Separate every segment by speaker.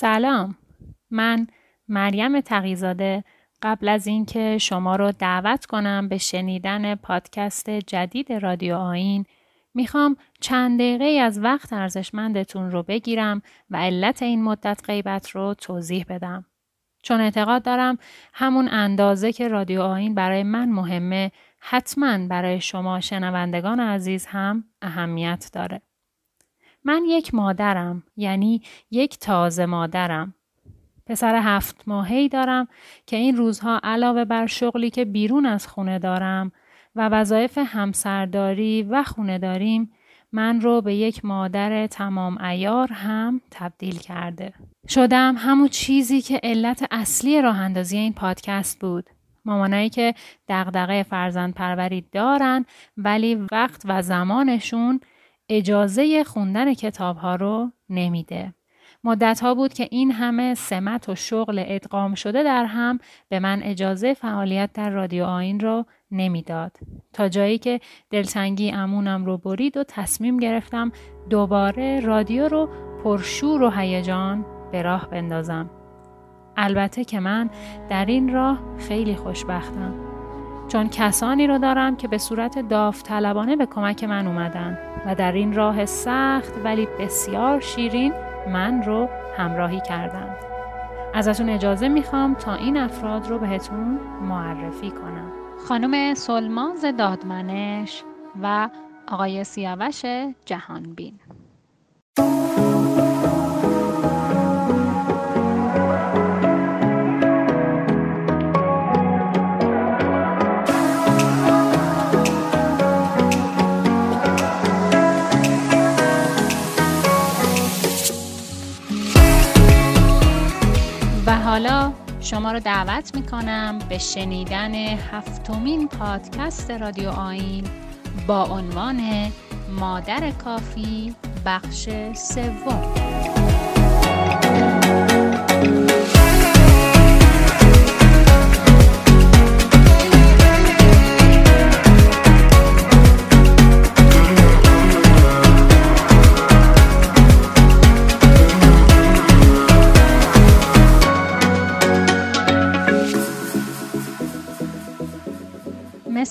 Speaker 1: سلام من مریم تقیزاده قبل از اینکه شما رو دعوت کنم به شنیدن پادکست جدید رادیو آین می‌خوام چند دقیقه از وقت ارزشمندتون رو بگیرم و علت این مدت غیبت رو توضیح بدم. چون اعتقاد دارم همون اندازه که رادیو آین برای من مهمه حتما برای شما شنوندگان عزیز هم اهمیت داره. من یک مادرم یعنی یک تازه مادرم. پسر هفت ماهی دارم که این روزها علاوه بر شغلی که بیرون از خونه دارم و وظایف همسرداری و خونه داریم من رو به یک مادر تمام ایار هم تبدیل کرده. شدم همون چیزی که علت اصلی راه اندازی این پادکست بود. مامانایی که دغدغه فرزند پروری دارن ولی وقت و زمانشون اجازه خوندن کتاب ها رو نمیده. مدت ها بود که این همه سمت و شغل ادغام شده در هم به من اجازه فعالیت در رادیو آین رو نمی‌داد. تا جایی که دلتنگی امونم رو برید و تصمیم گرفتم دوباره رادیو رو پرشور و هیجان به راه بندازم. البته که من در این راه خیلی خوشبختم. چون کسانی رو دارم که به صورت داوطلبانه به کمک من اومدن و در این راه سخت ولی بسیار شیرین من رو همراهی کردند. ازتون اجازه می‌خوام تا این افراد رو بهتون معرفی کنم. خانم سلماز دادمنش و آقای سیاوش جهانبین. حالا شما رو دعوت می کنم به شنیدن هفتمین پادکست رادیو آین با عنوان مادر کافی بخش سوم.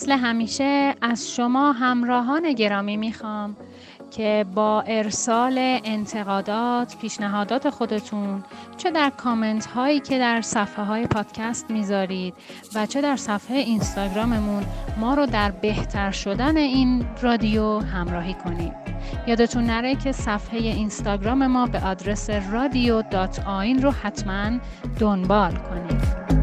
Speaker 1: مثل همیشه از شما همراهان گرامی می‌خوام که با ارسال انتقادات، پیشنهادات خودتون چه در کامنت هایی که در صفحه های پادکست می‌ذارید و چه در صفحه اینستاگراممون ما رو در بهتر شدن این رادیو همراهی کنید. یادتون نره که صفحه اینستاگرام ما به آدرس رادیو رو حتما دنبال کنید.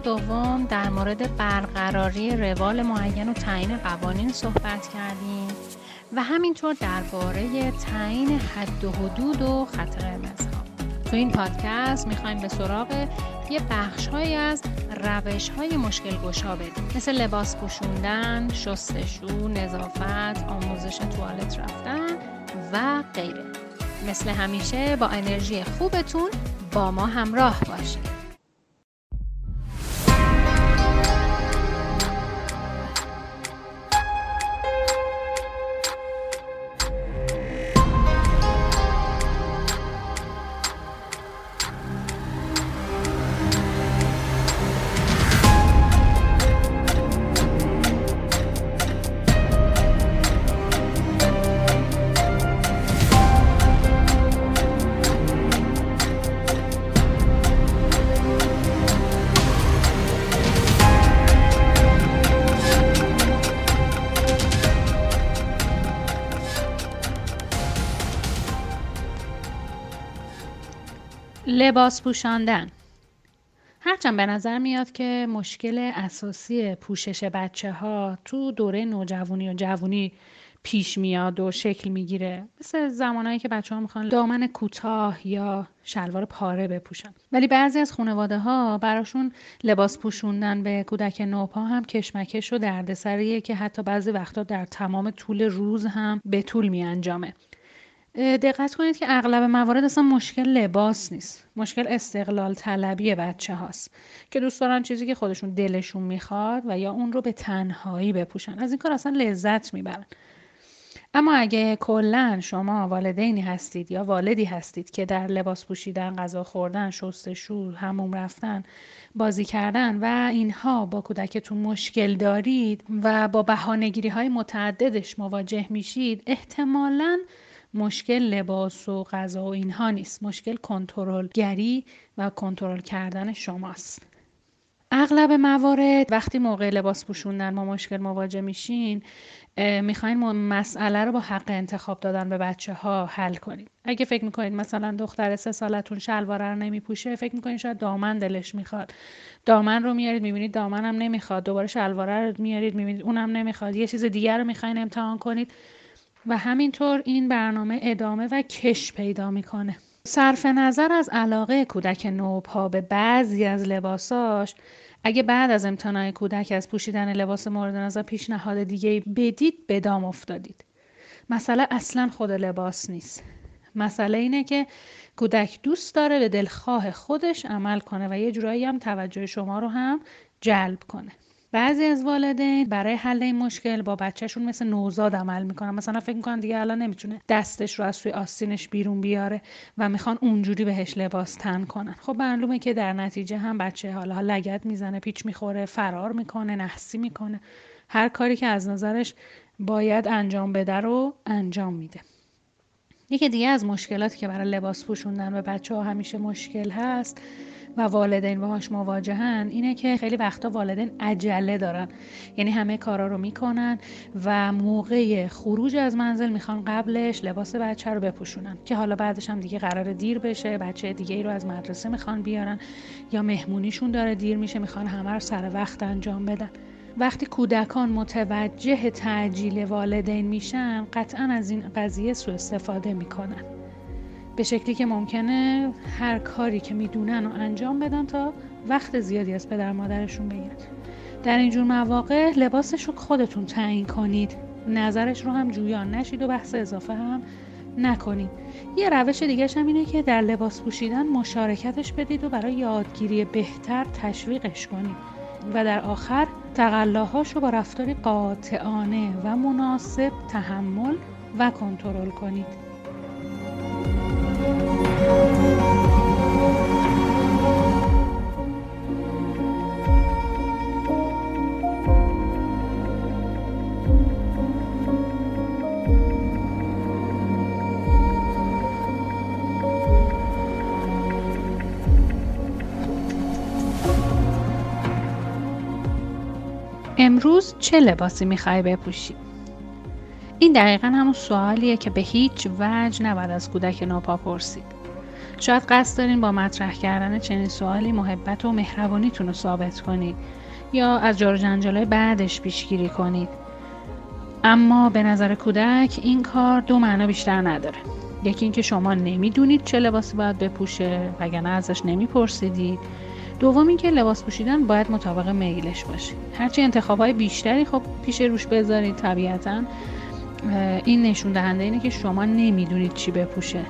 Speaker 1: دوم در مورد برقراری روال معین و تعیین قوانین صحبت کردیم و همینطور درباره تعیین حد و حدود و خط قرمز ها. تو این پادکست می‌خوایم به سراغ یه بخش های از روش های مشکل گشا بدیم. مثل لباس پوشوندن، شستشو، نظافت، آموزش توالت رفتن و غیره. مثل همیشه با انرژی خوبتون با ما همراه باشید. لباس پوشاندن. هرچند به نظر میاد که مشکل اساسی پوشش بچه ها تو دوره نوجوانی و جوانی پیش میاد و شکل می‌گیره. مثل زمانهایی که بچه ها می‌خوان دامن کوتاه یا شلوار پاره بپوشن. ولی بعضی از خانواده ها براشون لباس پوشوندن به کودک نوپا هم کشمکش و دردسریه که حتی بعضی وقتا در تمام طول روز هم به طول می انجامه دقت کنید که اغلب موارد اصلا مشکل لباس نیست. مشکل استقلال طلبی بچه هاست که دوست دارن چیزی که خودشون دلشون می‌خواد و یا اون رو به تنهایی بپوشن. از این کار اصلا لذت می‌برن. اما اگه کلا شما والدینی هستید یا والدی هستید که در لباس پوشیدن غذا خوردن شستشو هموم رفتن بازی کردن و اینها با کودکتون مشکل دارید و با بهانهگیری های متعددش مواجه میشید احتمالاً مشکل لباس و غذا و اینها نیست. مشکل کنترلگری و کنترل کردن شماست. اغلب موارد وقتی موقع لباس پوشوندن ما مشکل مواجه میشین می‌خواین مسئله رو با حق انتخاب دادن به بچه ها حل کنید اگه فکر می‌کنید مثلا دختر سه سالتون شلواره رو نمیپوشه فکر می‌کنید شاید دامن دلش می‌خواد. دامن رو میارید می‌بینید دامن هم نمی‌خواد. دوباره شلواره رو میارید می‌بینید اونم نمی‌خواد. یه چیز دیگر رو می‌خواین امتحان کنید. و همینطور این برنامه ادامه و کش پیدا می‌کنه. صرف نظر از علاقه کودک نوپا به بعضی از لباساش اگه بعد از امتناع کودک از پوشیدن لباس مورد نظر پیشنهاد دیگه بدید به دام افتادید. مسئله اصلا خود لباس نیست. مسئله اینه که کودک دوست داره به دلخواه خودش عمل کنه و یه جورایی هم توجه شما رو هم جلب کنه. بعضی از والدین برای حل این مشکل با بچهشون مثل نوزاد عمل می‌کنن. مثلا فکر می‌کنن دیگه الان نمی‌تونه دستش رو از توی آستینش بیرون بیاره و می‌خوان اونجوری بهش لباس تن کنن. خب معلومه که در نتیجه هم بچه حالا لگت می‌زنه پیچ می‌خوره فرار می‌کنه نحسی می‌کنه. هر کاری که از نظرش باید انجام بده رو انجام میده. یکی دیگه از مشکلاتی که برای لباس پوشوندن به بچه ها همیشه مشکل هست و والدین باهاش مواجهن اینه که خیلی وقتا والدین عجله دارن. یعنی همه کارا رو می‌کنن و موقع خروج از منزل می‌خوان قبلش لباس بچه رو بپوشونن که حالا بعدش هم دیگه قرار دیر بشه بچه دیگه ای رو از مدرسه می‌خوان بیارن. یا مهمونیشون داره دیر میشه می‌خوان همه رو سر وقت انجام بدن. وقتی کودکان متوجه تعجیل والدین میشن قطعا از این قضیه سوء استفاده می‌کنن. به شکلی که ممکنه هر کاری که می‌دونن و انجام بدن تا وقت زیادی از پدر مادرشون بگیرن. در اینجور مواقع لباسش رو خودتون تعیین کنید. نظرش رو هم جویان نشید و بحث اضافه هم نکنید. یه روش دیگه هم اینه که در لباس پوشیدن مشارکتش بدید و برای یادگیری بهتر تشویقش کنید. و در آخر تقلاهاش رو با رفتاری قاطعانه و مناسب تحمل و کنترل کنید. امروز چه لباسی می‌خوای بپوشی؟ این دقیقا همون سوالیه که به هیچ وجه نباید از کودک نوپا پرسید. شاید قصد دارین با مطرح کردن چنین سوالی محبت و مهربانیتون رو ثابت کنید یا از جار جنجالای بعدش پیشگیری کنید. اما به نظر کودک این کار دو معنا بیشتر نداره. یکی اینکه شما نمی‌دونید چه لباسی باید بپوشه وگرنه ازش نمیپرسیدید دوم اینکه لباس پوشیدن باید مطابق میلش باشه هرچی انتخابهای بیشتری خب پیش روش بذارید طبیعتا این نشون دهنده اینه که شما نمی‌دونید چی بپوشه.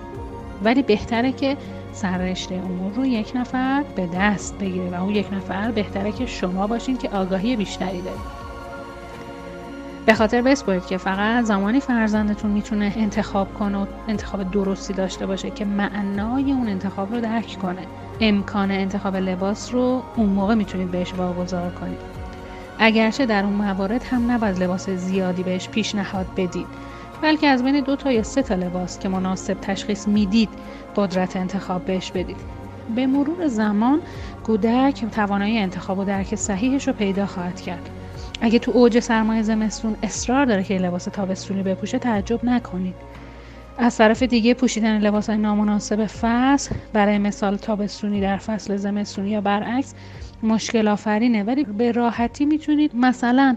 Speaker 1: ولی بهتره که سررشته امور رو یک نفر به دست بگیره و اون یک نفر بهتره که شما باشین که آگاهی بیشتری دارید. به خاطر بسپرید که فقط زمانی فرزندتون می‌تونه انتخاب کنه و انتخاب درستی داشته باشه که معنای اون انتخاب رو درک کنه. امکان انتخاب لباس رو اون موقع می‌تونید بهش واگذار کنید. اگرچه در اون موارد هم نباید لباس زیادی بهش پیشنهاد بدید بلکه از بین دو تا یا سه تا لباس که مناسب تشخیص می‌دید قدرت انتخاب بهش بدید. به مرور زمان کودک توانایی انتخاب و درک صحیحش رو پیدا خواهد کرد. اگه تو اوج سرمایه زمستون اصرار داره که لباس تابستونی بپوشه تعجب نکنید. از طرف دیگه پوشیدن لباس های نامناسب فصل برای مثال تابستونی در فصل زمستونی یا برعکس مشکل آفرینه ولی به راحتی می‌تونید مثلا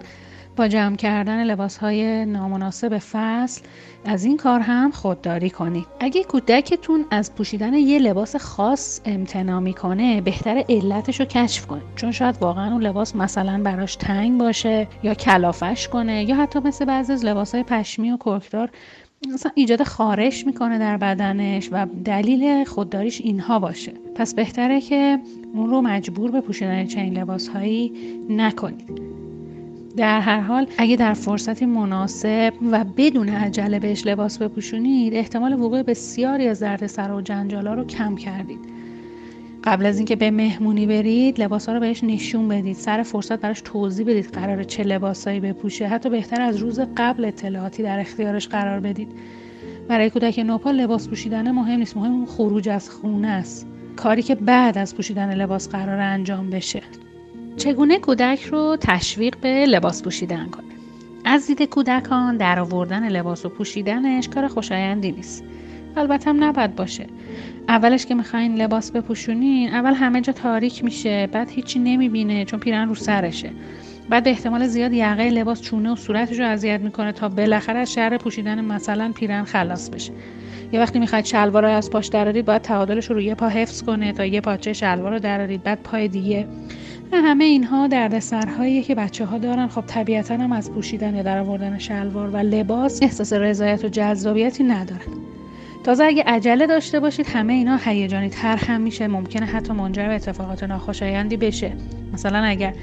Speaker 1: با جمع کردن لباس های نامناسب فصل از این کار هم خودداری کنید. اگه کودکتون از پوشیدن یه لباس خاص امتنا می‌کنه بهتر علتش رو کشف کنید. چون شاید واقعا اون لباس مثلا براش تنگ باشه یا کلافش کنه یا حتی مثل بعضی از لباس های پشمی و کرکدار مثلا ایجاد خارش می‌کنه در بدنش و دلیل خودداریش اینها باشه. پس بهتره که اون رو مجبور به پوشیدن چنین لباس هایی نکنید در هر حال اگه در فرصتی مناسب و بدون عجله بهش لباس بپوشونید احتمال وقوع بسیاری از دردسر و جنجالا رو کم کردید. قبل از اینکه به مهمونی برید لباس ها رو بهش نشون بدید. سر فرصت براش توضیح بدید قرار چه لباسایی بپوشه. حتی بهتر از روز قبل اطلاعاتی در اختیارش قرار بدید. برای کودک نوپا لباس پوشیدن مهم نیست. مهم خروج از خونه است. کاری که بعد از پوشیدن لباس قرار انجام بشه. چگونه کودک رو تشویق به لباس پوشیدن کنه؟ از دید کودکان در آوردن لباس و پوشیدنش کار خوشایندی نیست. البته هم نباید باشه. اولش که می‌خواین لباس بپوشونین اول همه جا تاریک میشه بعد هیچی نمی‌بینه چون پیرن رو سرشه. بعد به احتمال زیاد یقه لباس چونه و صورتش رو اذیت می‌کنه تا بالاخره از شهر پوشیدن مثلا پیرن خلاص بشه. یه وقتی می‌خواید شلوار رو از پاش درارید باید تعادلش رو یه پا حفظ کنه تا یه پاچه شلوار رو درارید بعد پای دیگه. همه اینها دردسرهایی که بچه ها دارن. خب طبیعتا هم از پوشیدن یا در آوردن شلوار و لباس احساس رضایت و جذابیتی ندارن. تازه اگه عجله داشته باشید همه اینا هیجانی تر هم میشه. ممکنه حتی منجر به اتفاقات ناخوشایندی بشه. مثلا اگر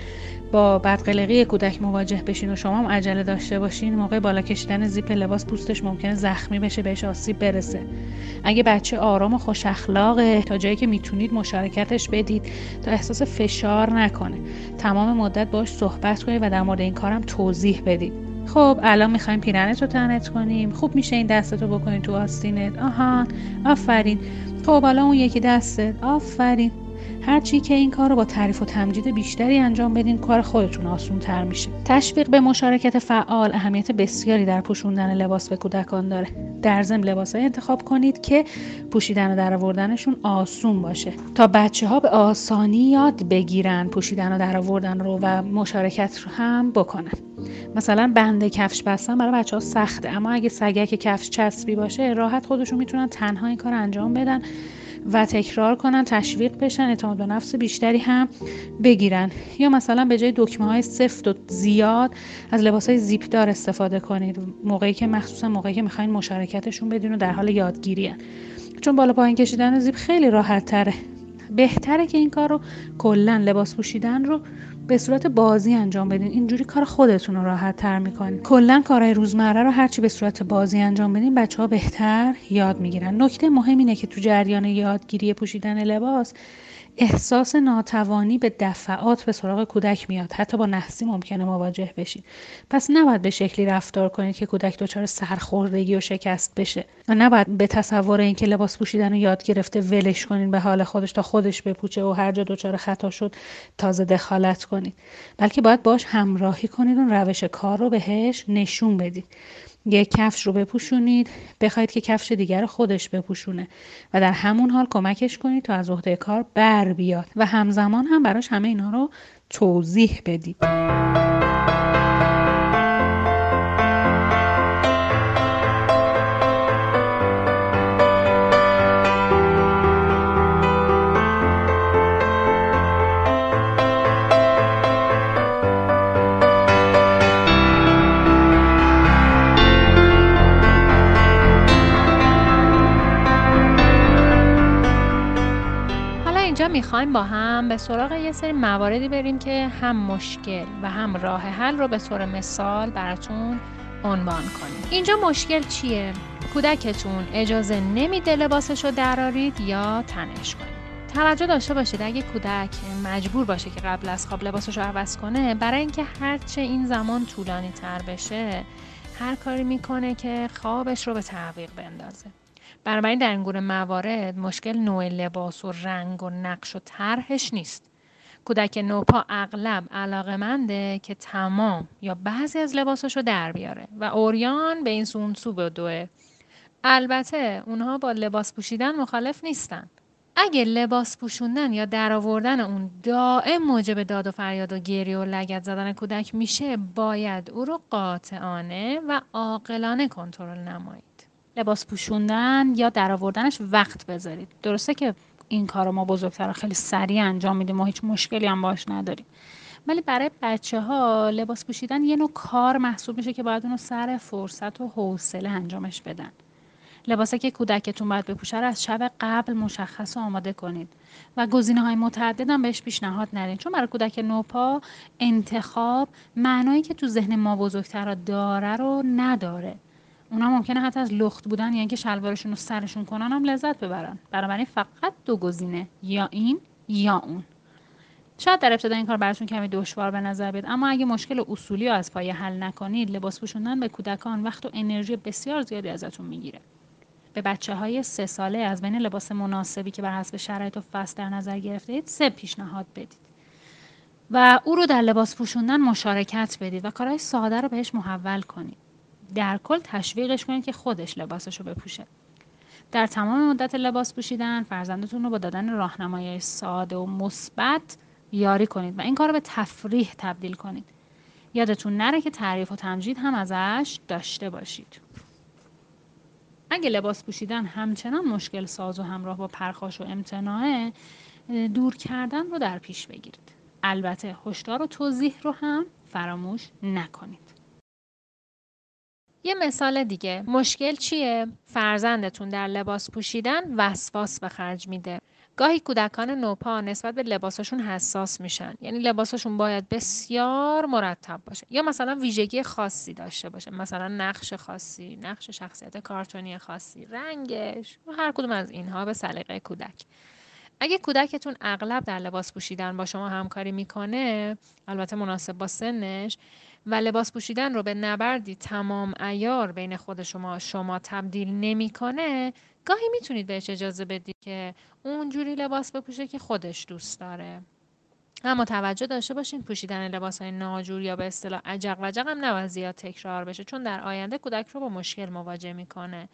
Speaker 1: با بدقلقی کودک مواجه بشین و شما هم عجله داشته باشین موقع بالا کشیدن زیپ لباس پوستش ممکنه زخمی بشه بهش آسیب برسه. اگه بچه آرام و خوش اخلاقه تا جایی که می‌تونید مشارکتش بدید تا احساس فشار نکنه. تمام مدت باش صحبت کنید و در مورد این کارم توضیح بدید. خب الان می‌خوایم پیرنت رو تنت کنیم. خوب میشه این دستتو بکنید تو آستینت. آها آفرین. خب حالا اون یکی دستت. آفرین. هرچی که این کار رو با تعریف و تمجید بیشتری انجام بدین کار خودتون آسون تر میشه. تشویق به مشارکت فعال اهمیت بسیاری در پوشوندن لباس به کودکان داره. در ضمن لباسهای انتخاب کنید که پوشیدن و درآوردنشون آسون باشه. تا بچه ها به آسانی یاد بگیرن پوشیدن و درآوردن رو و مشارکت رو هم بکنن. مثلا بند کفش بستن برای بچه ها سخته اما اگه سگک کفش چسبی باشه راحت خودشون می‌تونن تنها این کار انجام بدن. و تکرار کنن تشویق بشن اعتماد به نفس بیشتری هم بگیرن. یا مثلا به جای دکمه های سفت و زیاد از لباس های زیپ دار استفاده کنید. موقعی که مخصوصا موقعی که می‌خواین مشارکتشون بدین و در حال یادگیری چون بالا پایین کشیدن زیپ خیلی راحت تره. بهتره که این کار رو کلا لباس پوشیدن رو به صورت بازی انجام بدین. اینجوری کار خودتون رو راحت تر می‌کنین. کلا کارهای روزمره رو هرچی به صورت بازی انجام بدین بچه ها بهتر یاد می‌گیرن. نکته مهم اینه که تو جریان یادگیری پوشیدن لباس احساس ناتوانی به دفعات به سراغ کودک میاد. حتی با نحسی ممکنه مواجه بشین. پس نباید به شکلی رفتار کنید که کودک دچار سرخوردگی و شکست بشه. و نباید به تصور اینکه لباس پوشیدن و یاد گرفته ولش کنین به حال خودش تا خودش بپوچه و هر جا دچار خطا شد تازه دخالت کنید. بلکه باید باش همراهی کنید و روش کار رو بهش نشون بدید. یک کفش رو بپوشونید. بخواید که کفش دیگر خودش بپوشونه و در همون حال کمکش کنید تا از عهده کار بر بیاد و همزمان هم براش همه اینها رو توضیح بدید.
Speaker 2: می‌خوایم با هم به سراغ یه سری مواردی بریم که هم مشکل و هم راه حل رو به طور مثال براتون عنوان کنیم. اینجا مشکل چیه؟ کودکتون اجازه نمیده لباسش رو درارید یا تنش کنید. توجه داشته باشید اگه کودک مجبور باشه که قبل از خواب لباسش رو عوض کنه برای اینکه هرچه این زمان طولانی تر بشه هر کاری می‌کنه که خوابش رو به تعویق بندازه. بنابراین در این موارد مشکل نوع لباس و رنگ و نقش و طرحش نیست. کودک نوپا اغلب علاقمنده که تمام یا بعضی از لباسش رو در بیاره و اوریان به این سون سو بدوه البته اونها با لباس پوشیدن مخالف نیستن. اگه لباس پوشوندن یا درآوردن اون دائم موجب داد و فریاد و گریه و لگت زدن کودک میشه باید او رو قاطعانه و عاقلانه کنترل نمایید لباس پوشوندن یا درآوردنش وقت بذارید. درسته که این کار ما بزرگتر خیلی سریع انجام میدیم. ما هیچ مشکلی هم باش نداریم.
Speaker 1: ولی برای بچه ها لباس پوشیدن یه نوع کار محسوب میشه که باید اونو سر فرصت و حوصله انجامش بدن. لباسه که کودکتون باید بپوشه رو از شب قبل مشخص و آماده کنید. و گزینه های متعدد هم بهش پیشنهاد ندید چون برای کودک نوپا انتخاب معنایی که تو ذهن ما بزرگتر داره رو نداره. اونا ممکنه حتی از لخت بودن یا اینکه شلوارشون رو سرشون کنن هم لذت ببرن. بنابراین فقط دو گزینه یا این یا اون. شاید در ابتدا این کار براتون کمی دشوار به نظر بیاد اما اگه مشکل اصولی رو از پای حل نکنید لباس پوشوندن به کودکان وقت و انرژی بسیار زیادی ازتون می‌گیره. به بچه های سه ساله از بین لباس مناسبی که بر حسب شرایط و فصل در نظر گرفته اید سه پیشنهاد بدید. و او رو در لباس پوشوندن مشارکت بدید و کارهای ساده رو بهش محول کنید. در کل تشویقش کنید که خودش لباسش رو بپوشه. در تمام مدت لباس پوشیدن فرزندتون رو با دادن راهنمایی ساده و مثبت یاری کنید و این کار رو به تفریح تبدیل کنید. یادتون نره که تعریف و تمجید هم ازش داشته باشید. اگه لباس پوشیدن همچنان مشکل ساز و همراه با پرخاش و امتناعه دور کردن رو در پیش بگیرید. البته هشدار و توضیح رو هم فراموش نکنید.
Speaker 2: یه مثال دیگه. مشکل چیه؟ فرزندتون در لباس پوشیدن وسواس به خرج میده. گاهی کودکان نوپا نسبت به لباسشون حساس میشن. یعنی لباسشون باید بسیار مرتب باشه. یا مثلا ویژگی خاصی داشته باشه. مثلا نقش خاصی نقش شخصیت کارتونی خاصی رنگش و هر کدوم از اینها به سلیقه کودک. اگه کودکتون اغلب در لباس پوشیدن با شما همکاری می‌کنه البته مناسب با سنش و لباس پوشیدن رو به نبردی تمام ایار بین خود شما شما تبدیل نمی‌کنه گاهی می‌تونید بهش اجازه بدید که اونجوری لباس بپوشه که خودش دوست داره. اما توجه داشته باشین پوشیدن لباس های ناجور یا به اصطلاح عجق وجق هم نباید زیاد تکرار بشه چون در آینده کودک رو با مشکل مواجه می‌کنه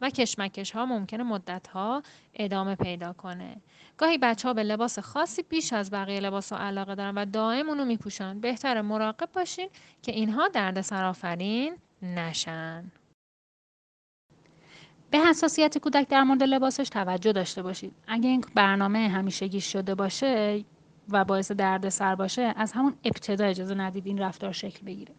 Speaker 2: و کشمکش ها ممکنه مدت ها ادامه پیدا کنه. گاهی بچه ها به لباس خاصی بیش از بقیه لباس ها علاقه دارن و دائم اونو میپوشن. بهتر مراقب باشین که اینها درد سرآفرین نشن.
Speaker 1: به حساسیت کودک در مورد لباسش توجه داشته باشید. اگه این برنامه همیشگی شده باشه و باعث دردسر باشه از همون ابتدا اجازه ندید این رفتار شکل بگیره.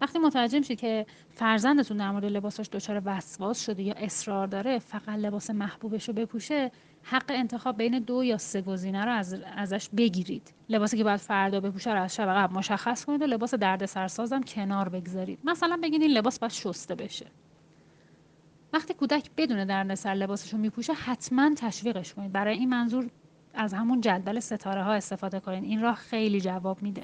Speaker 1: وقتی متوجه میشید که فرزندتون در مورد لباسش دچار وسواس شده یا اصرار داره فقط لباس محبوبش رو بپوشه حق انتخاب بین دو یا سه گزینه رو از ازش بگیرید. لباسی که باید فردا بپوشه رو از شب قبل مشخص کنید و لباس دردسرسازم کنار بگذارید. مثلا بگید این لباس باید شسته بشه. وقتی کودک بدون دردسر لباسش رو میپوشه حتما تشویقش کنید. برای این منظور از همون جدول ستاره ها استفاده کنید این راه خیلی جواب میده.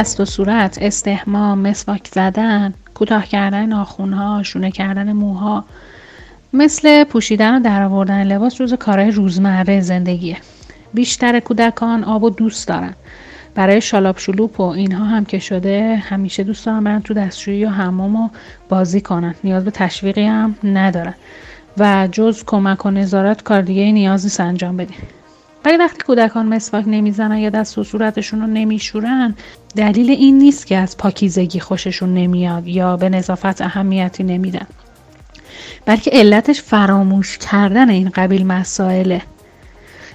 Speaker 1: دست و صورت استحمام مسواک زدن کوتاه کردن ناخونها شونه کردن موها. مثل پوشیدن و درآوردن لباس روز کارهای روزمره زندگیه. بیشتر کودکان آب و دوست دارن. برای شالاب شلوپ و اینها هم که شده همیشه دوست دارن برن تو دستشویی و حمام و بازی کنن. نیاز به تشویقی هم ندارن. و جز کمک و نظارت کار دیگه نیازی نیست انجام بدین. ولی وقتی کودکان مسواک نمی‌زنن یا دست و صورتشون رو نمیشورن دلیل این نیست که از پاکیزگی خوششون نمیاد یا به نظافت اهمیتی نمیدن. بلکه علتش فراموش کردن این قبیل مسائله.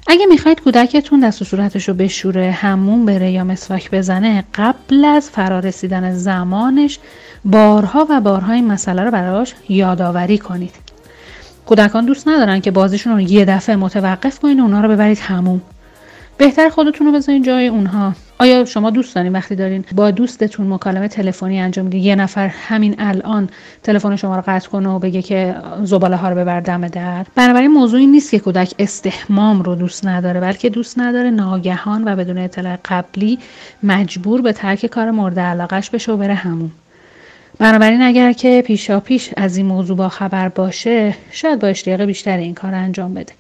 Speaker 1: اگه می‌خواید کودکتون دست و صورتش رو بشوره همون بره یا مسواک بزنه قبل از فرارسیدن زمانش بارها و بارها این مسئله رو براش یادآوری کنید. کودکان دوست ندارن که بازیشون رو یه دفعه متوقف کنین و اونا رو ببرید همون. بهتر خودتون رو بذارین جای اونها. آیا شما دوست دارین وقتی دارین با دوستتون مکالمه تلفنی انجام میدین یه نفر همین الان تلفن شما رو قطع کنه و بگه که زباله ها رو ببر دم در. بنابراین موضوعی نیست که کودک استحمام رو دوست نداره بلکه دوست نداره ناگهان و بدون اطلاع قبلی مجبور به ترک کار مورد علاقش بشه و بره همون. بنابراین اگر که پیشا پیش از این موضوع با خبر باشه شاید با اشتیاق بیشتر این کار انجام بده.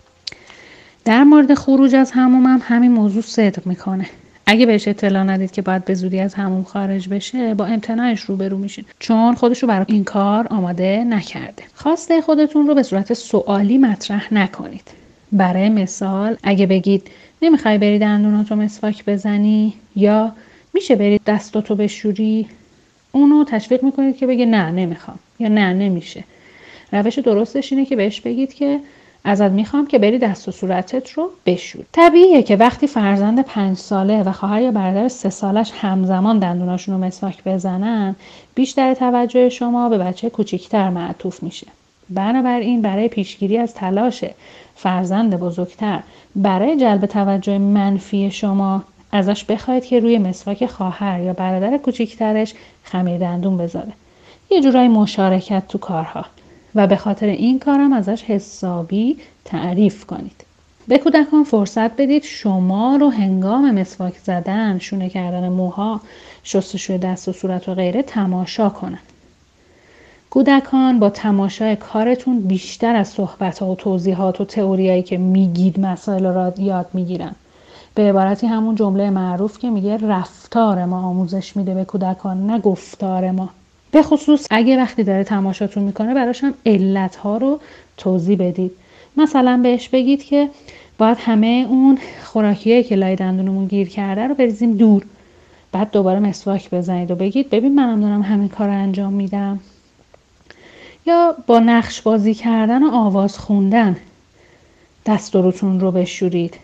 Speaker 1: در مورد خروج از هموم هم همین موضوع صدق می‌کنه. اگه بهش اطلاع ندید که باید به زودی از همون خارج بشه با امتناعش روبرو میشین. چون خودش رو برای این کار آماده نکرده. خواسته خودتون رو به صورت سوالی مطرح نکنید. برای مثال اگه بگید نمی‌خوای بری دندوناتو مسواک بزنی یا میشه برید دستاتو بشوری اونو تشویق می‌کنید که بگه نه نمی‌خوام یا نه نمیشه. روش درستش اینه که بهش بگید که ازت می‌خوام که بری دست و صورتت رو بشور. طبیعیه که وقتی فرزند پنج ساله و خواهر یا برادر سه سالش همزمان دندوناشون رو مسواک بزنن بیشتر توجه شما به بچه کوچیکتر معطوف میشه. بنابراین برای پیشگیری از تلاش فرزند بزرگتر برای جلب توجه منفی شما ازش بخواید که روی مسواک خواهر یا برادر کوچیکترش خمیر دندون بذاره. یه جورایی مشارکت تو کارها. و به خاطر این کارم ازش حسابی تعریف کنید. به کودکان فرصت بدید شما رو هنگام مسواک زدن شونه کردن موها شستشوی دست و صورت و غیره تماشا کنند کودکان با تماشای کارتون بیشتر از صحبت ها و توضیحات و تئوریایی که میگید مسائل را یاد می‌گیرن. به عبارتی همون جمله معروف که میگه رفتار ما آموزش میده به کودکان نه گفتار ما. به خصوص اگه وقتی داره تماشاتون می‌کنه براش هم علت ها رو توضیح بدید. مثلا بهش بگید که باید همه اون خوراکیایی که لای دندونمون گیر کرده رو بریزیم دور. بعد دوباره مسواک بزنید و بگید ببین منم دارم همین کار رو انجام میدم. یا با نقش بازی کردن و آواز خوندن دست رو بشورید.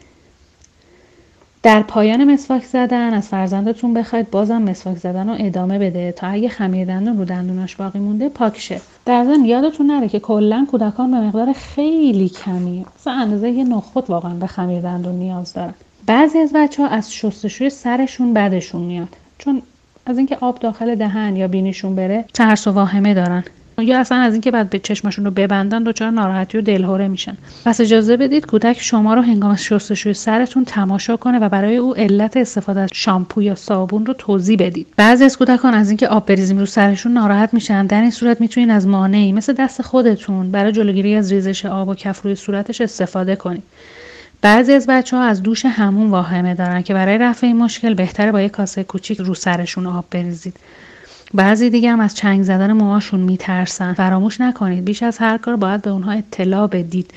Speaker 1: در پایان مسواک زدن از فرزندتون بخواید بازم مسواک زدن رو ادامه بده. تا اگه خمیر دندون رو دندوناش باقی مونده پاک شه. در ضمن یادتون نره که کلا کودکان به مقدار خیلی کمی مثلا اندازه یه نخود واقعا به خمیر دندون نیاز دارن. بعضی از بچه ها از شستشوی سرشون بدشون میاد. چون از اینکه آب داخل دهن یا بینیشون بره ترس و واهمه دارن. یا اصلا از اینکه بعد به چشمشون رو ببندن دچار ناراحتی و دلهوره میشن. پس اجازه بدید کودک شما رو هنگام شستشوی سرتون تماشا کنه و برای او علت استفاده از شامپو یا صابون رو توضیح بدید. بعضی از کودکان از اینکه آب بریزیم رو سرشون ناراحت میشن. در این صورت می‌تونید از مانعی مثل دست خودتون برای جلوگیری از ریزش آب و کف روی صورتش استفاده کنید. بعضی از بچه ها از دوش همون واهمه دارن که برای رفع این مشکل بهتره با یک کاسه کوچیک رو سرشون آب بریزید. بعضی دیگه هم از چنگ زدن موهاشون میترسن. فراموش نکنید. بیش از هر کار باید به اونها اطلاع بدید.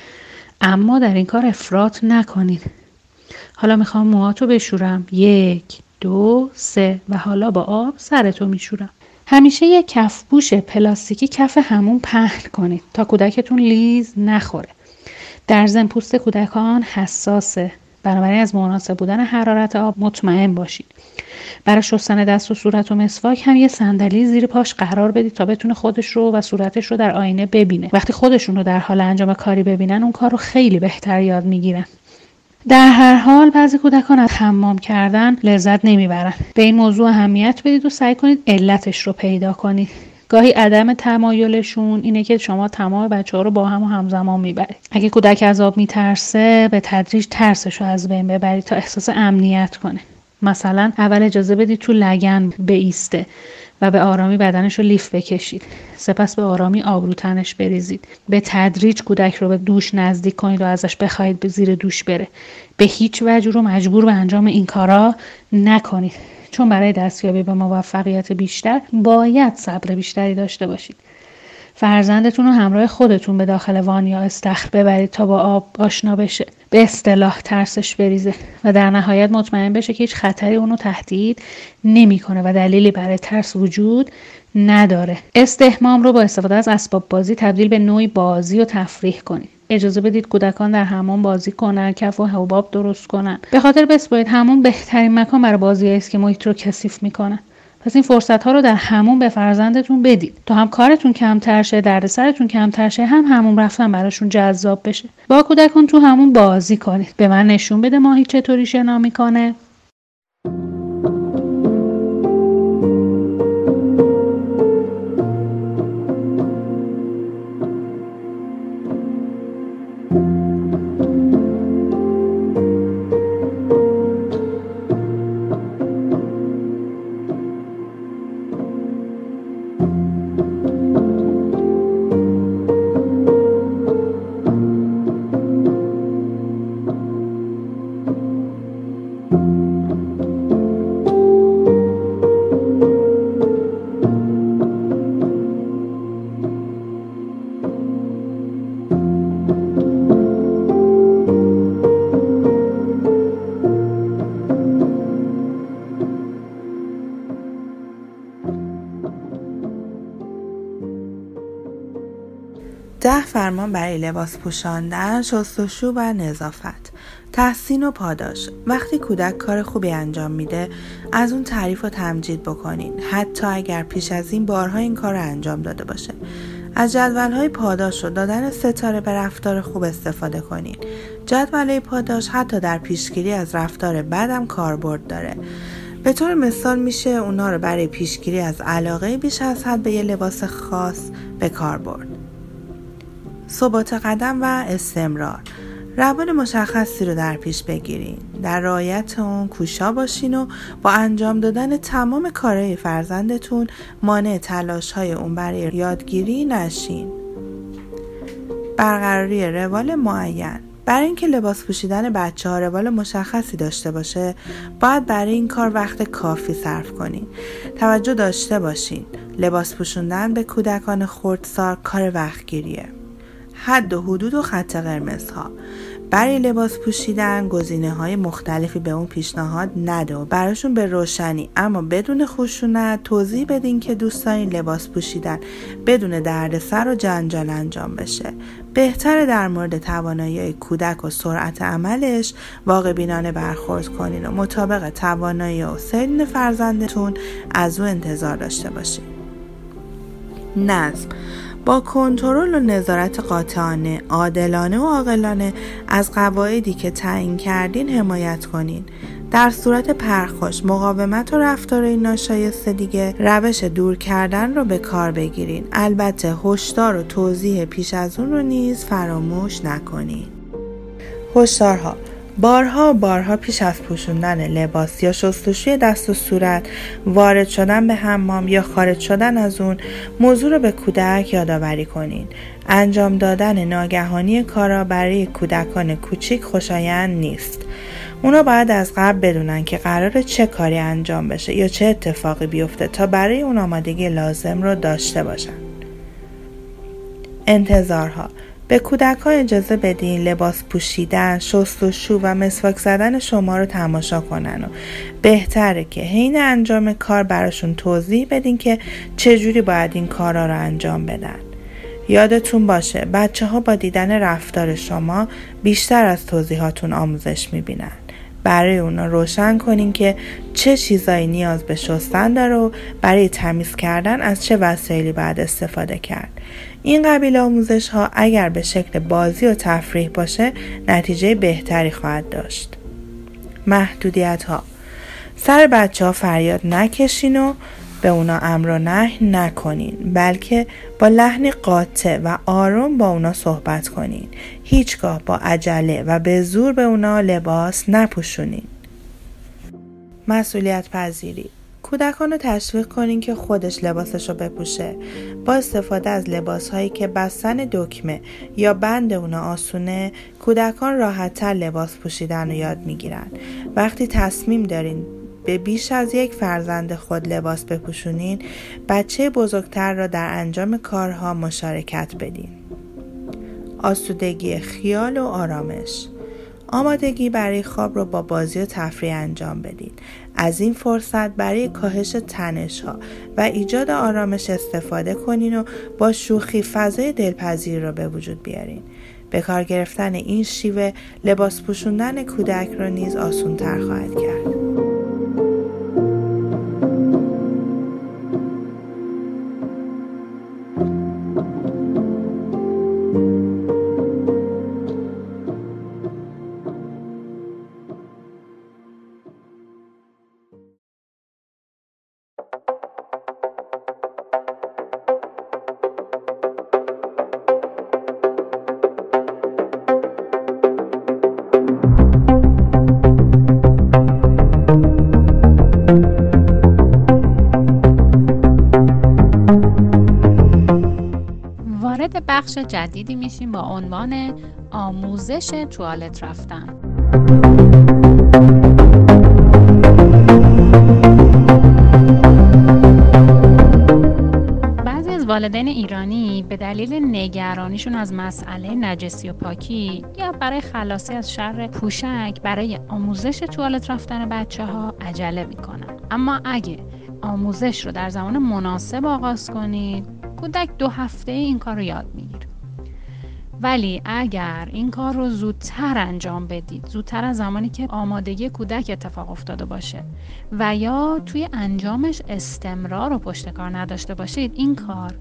Speaker 1: اما در این کار افراط نکنید. حالا می‌خوام موهاتو بشورم. یک دو سه و حالا با آب سرتو میشورم. همیشه یک کفبوش پلاستیکی کف همون پهن کنید تا کودکتون لیز نخوره. در زن پوست کودکان حساسه. بنابراین از مناسب بودن حرارت آب مطمئن باشید. برای شستن دست و صورت و مسواک هم یه صندلی زیر پاش قرار بدید تا بتونه خودش رو و صورتش رو در آینه ببینه. وقتی خودشون رو در حال انجام کاری ببینن اون کار رو خیلی بهتر یاد می‌گیرن. در هر حال بعضی کودکان از حمام کردن لذت نمی‌برن. به این موضوع اهمیت بدید و سعی کنید علتش رو پیدا کنید. گاهی عدم تمایلشون اینه که شما تمام بچه ها رو با هم و همزمان می‌برید. اگه کودک از آب میترسه به تدریج ترسش رو از بین ببرید تا احساس امنیت کنه. مثلا اول اجازه بدید تو لگن بیسته و به آرامی بدنش رو لیف بکشید. سپس به آرامی آب رو تنش بریزید. به تدریج کودک رو به دوش نزدیک کنید و ازش بخواهید به زیر دوش بره. به هیچ وجه رو مجبور به انجام این کارا نکنید. چون برای دستیابی به موفقیت بیشتر باید صبر بیشتری داشته باشید. فرزندتون رو همراه خودتون به داخل وان یا استخر ببرید تا با آب آشنا بشه. به اصطلاح ترسش بریزه و در نهایت مطمئن بشه که هیچ خطری اونو تهدید نمی‌کنه و دلیلی برای ترس وجود نداره. استحمام رو با استفاده از اسباب بازی تبدیل به نوعی بازی و تفریح کنید. اجازه بدید کودکان در همون بازی کنن کف و حباب درست کنن. به خاطر بسپرید همون بهترین مکان برای بازی است که محیط رو کثیف می‌کنن. پس این فرصت ها رو در همون به فرزندتون بدید تا هم کارتون کمتر شه دردسرتون کمتر شه هم همون رفتن براشون جذاب بشه. با کودکان تو همون بازی کنید. به من نشون بده ماهی چطوری شنا می‌کنه.
Speaker 3: لباس پوشاندن، شستشو و نظافت. تحسین و پاداش. وقتی کودک کار خوبی انجام میده از اون تعریف و تمجید بکنین. حتی اگر پیش از این بارها این کار رو انجام داده باشه. از جدول های پاداش و دادن ستاره به رفتار خوب استفاده کنین. جدول پاداش حتی در پیشگیری از رفتار بدم کاربرد داره. به طور مثال میشه اونا رو برای پیشگیری از علاقه بیش از حد به یه لباس خاص به کار برد ثبات قدم و استمرار. روال مشخصی رو در پیش بگیرین. در رعایت اون کوشا باشین و با انجام دادن تمام کارهای فرزندتون مانع تلاش های اون برای یادگیری نشین. برقراری روال معین. برای اینکه لباس پوشیدن بچه ها روال مشخصی داشته باشه باید برای این کار وقت کافی صرف کنین. توجه داشته باشین. لباس پوشوندن به کودکان خردسار کار وقتگیریه. حد و حدود و خط قرمز ها برای لباس پوشیدن گزینه های مختلفی به اون پیشنهاد نده و براشون به روشنی. اما بدون خشونت توضیح بدین که دوست دارین لباس پوشیدن بدون دردسر و جنجال انجام بشه. بهتره در مورد توانایی کودک و سرعت عملش واقع بینانه برخورد کنین و مطابق توانایی و سن فرزندتون از او انتظار داشته باشین. نظم. با کنترل و نظارت قاطعانه عادلانه و عاقلانه از قواعدی که تعیین کردین حمایت کنین. در صورت پرخوش مقاومت و رفتارهای ناشایسته دیگه روش دور کردن رو به کار بگیرین. البته هشدار و توضیح پیش از اون رو نیز فراموش نکنین. هشدارها. بارها بارها پیش از پوشوندن لباس یا شستشوی دست و صورت وارد شدن به حمام یا خارج شدن از اون موضوع رو به کودک یادآوری کنین. انجام دادن ناگهانی کارا برای کودکان کوچیک خوشایند نیست. اونا باید از قبل بدونن که قرار چه کاری انجام بشه یا چه اتفاقی بیفته تا برای اون آمادگی لازم رو داشته باشن. انتظارها. به کودکان اجازه بدین لباس پوشیدن، شست و شو و مسواک زدن شما رو تماشا کنن و بهتره که حین انجام کار براشون توضیح بدین که چجوری باید این کارا رو انجام بدن. یادتون باشه بچه ها با دیدن رفتار شما بیشتر از توضیحاتون آموزش می‌بینن. برای اونا روشن کنین که چه چیزایی نیاز به شستن داره و برای تمیز کردن از چه وسایلی باید استفاده کرد. این قبیل آموزش ها اگر به شکل بازی و تفریح باشه نتیجه بهتری خواهد داشت. محدودیت ها سر بچه ها فریاد نکشین و به اونا امر و نه نکنین بلکه با لحنی قاطع و آروم با اونا صحبت کنین هیچگاه با عجله و به زور به اونا لباس نپوشونین مسئولیت پذیری کودکان رو تشویق کنین که خودش لباسش رو بپوشه. با استفاده از لباس هایی که بستن دکمه یا بند اونا آسونه کودکان راحتتر لباس پوشیدن رو یاد می‌گیرن. وقتی تصمیم دارین به بیش از یک فرزند خود لباس بپوشونین بچه بزرگتر را در انجام کارها مشارکت بدین. آسودگی خیال و آرامش. آمادگی برای خواب رو با بازی و تفریح انجام بدین. از این فرصت برای کاهش تنش ها و ایجاد آرامش استفاده کنین و با شوخی فضای دلپذیر را به وجود بیارین. به کار گرفتن این شیوه لباس پوشوندن کودک را نیز آسون تر خواهد کرد.
Speaker 2: بخش جدیدی میشیم با عنوان آموزش توالت رفتن. بعضی از والدین ایرانی به دلیل نگرانیشون از مسئله نجسی و پاکی یا برای خلاصی از شر پوشک برای آموزش توالت رفتن بچه ها عجله می‌کنن. اما اگه آموزش رو در زمان مناسب آغاز کنید کودک دو هفته این کار رو یاد می‌گیره.
Speaker 4: ولی اگر این کار رو زودتر انجام بدید زودتر از زمانی که آمادگی کودک اتفاق افتاده باشه و یا توی انجامش استمرار و پشت کار نداشته باشید این کار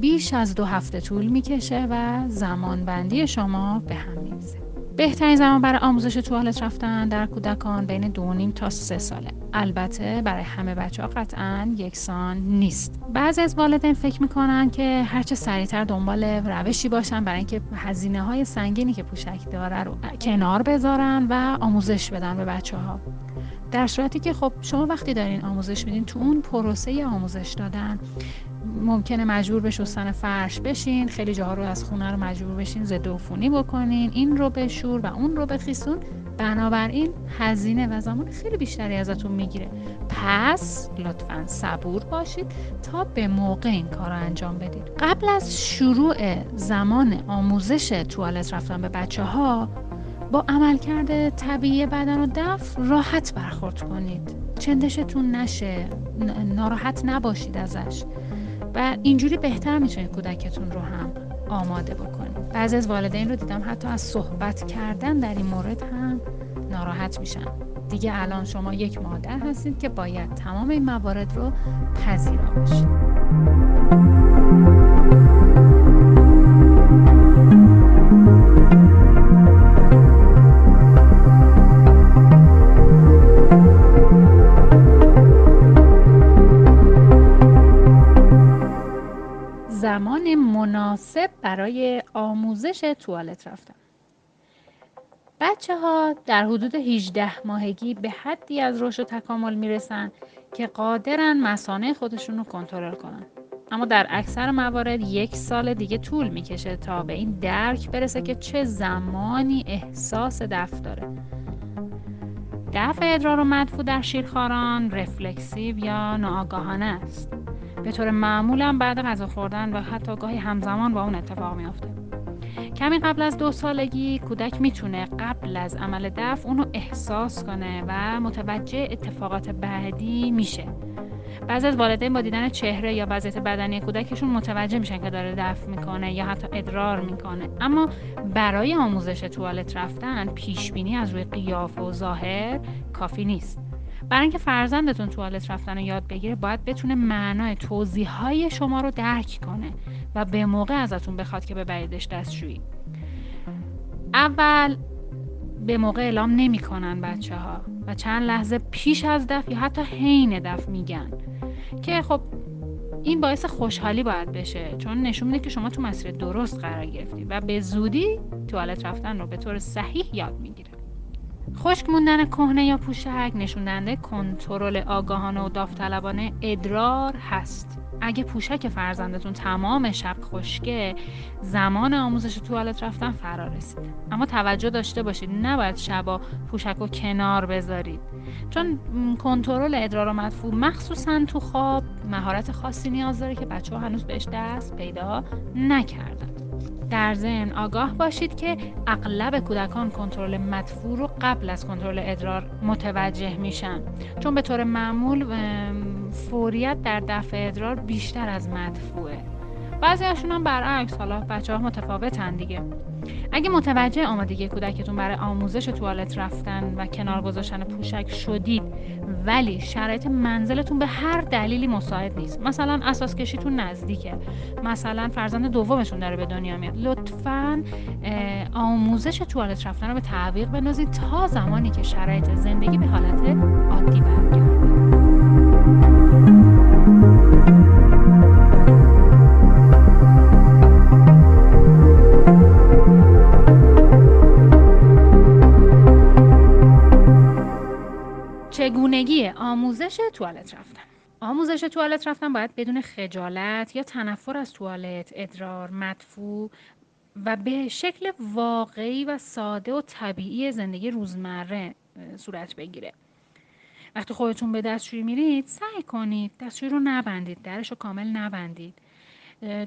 Speaker 4: بیش از دو هفته طول می‌کشه و زمانبندی شما به هم میریزه. بهترین زمان برای آموزش توالت رفتن در کودکان بین دو نیم تا سه ساله. البته برای همه بچه ها قطعا یکسان نیست. بعضی از والدین فکر می‌کنن که هرچه سریعتر دنبال روشی باشن برای اینکه هزینه های سنگینی که پوشک داره رو کنار بذارن و آموزش بدن به بچه ها در صورتی که خب شما وقتی دارین آموزش میدین تو اون پروسه آموزش دادن ممکنه مجبور به شستن فرش بشین خیلی جاها رو از خونه رو مجبور بشین ضد عفونی بکنین این رو بشور و اون رو بخیسون بنابراین هزینه و زمان خیلی بیشتری ازتون می‌گیره. پس لطفا صبور باشید تا به موقع این کار رو انجام بدید. قبل از شروع زمان آموزش توالت رفتن به بچه ها با عملکرد طبیعی بدن و دف راحت برخورد کنید. چندشتون نشه. ناراحت نباشید ازش. و اینجوری بهتر می‌تونید کودکتون رو هم آماده بکنید. بعضی از والدین رو دیدم حتی از صحبت کردن در این مورد هم ناراحت میشن. دیگه الان شما یک مادر هستید که باید تمام این موارد رو پذیرا باشید.
Speaker 1: مناسب برای آموزش توالت رفتن. بچه ها در حدود 18 ماهگی به حدی از رشد و تکامل می‌رسن که قادرن مسانه خودشون رو کنترل کنن. اما در اکثر موارد یک سال دیگه طول می‌کشه تا به این درک برسه که چه زمانی احساس دفع داره. دفع ادرار و مدفوع در شیرخواران رفلکسیو یا ناآگاهانه است. به طور معمولا بعد غذا خوردن و حتی گاهی همزمان با اون اتفاق میافته. کمی قبل از دو سالگی کودک می‌تونه قبل از عمل دفع اونو احساس کنه و متوجه اتفاقات بعدی میشه. بعضی از والدین با دیدن چهره یا وضعیت بدنی کودکشون متوجه میشن که داره دفع می‌کنه یا حتی ادرار می‌کنه. اما برای آموزش توالت رفتن پیش بینی از روی قیافه و ظاهر کافی نیست. برای اینکه فرزندتون توالت رفتن رو یاد بگیره باید بتونه معنای توضیح های شما رو درک کنه و به موقع ازتون بخواد که ببریدش دستشویی. اول به موقع اعلام نمی‌کنن بچه ها و چند لحظه پیش از دف یا حتی حین دف میگن که خب این باعث خوشحالی باید بشه چون نشون میده که شما تو مسیر درست قرار گرفتی و به زودی توالت رفتن رو به طور صحیح یاد می‌گیره خشک موندن کهنه یا پوشک نشون دهنده کنترل آگاهانه و داوطلبانه ادرار هست. اگه پوشک فرزندتون تمام شب خشکه زمان آموزش توالت رفتن فرا رسید. اما توجه داشته باشید نباید شبا پوشک رو کنار بذارید. چون کنترل ادرار و مدفوع مخصوصا تو خواب مهارت خاصی نیاز داره که بچه ها هنوز بهش دست پیدا نکردن. در ضمن آگاه باشید که اغلب کودکان کنترل مدفوع رو قبل از کنترل ادرار متوجه میشن. چون به طور معمول فوریت در دفع ادرار بیشتر از مدفوعه. بعضی هاشون هم برعکس حالا بچه ها متفاوتن دیگه. اگه متوجه آمادگی کودکتون برای آموزش توالت رفتن و کنار گذاشتن پوشک شدید ولی شرایط منزلتون به هر دلیلی مساعد نیست. مثلا اساس کشیتون نزدیکه. مثلا فرزند دومشون داره به دنیا میاد. لطفا آموزش توالت رفتن رو به تعویق بندازید تا زمانی که شرایط زندگی به حالت عادی برگرده. چگونگی آموزش توالت رفتن؟ آموزش توالت رفتن باید بدون خجالت یا تنفر از توالت، ادرار، مدفوع و به شکل واقعی و ساده و طبیعی زندگی روزمره صورت بگیره. وقتی خودتون به دستشویی میرید سعی کنید دستشویی رو نبندید درش رو کامل نبندید.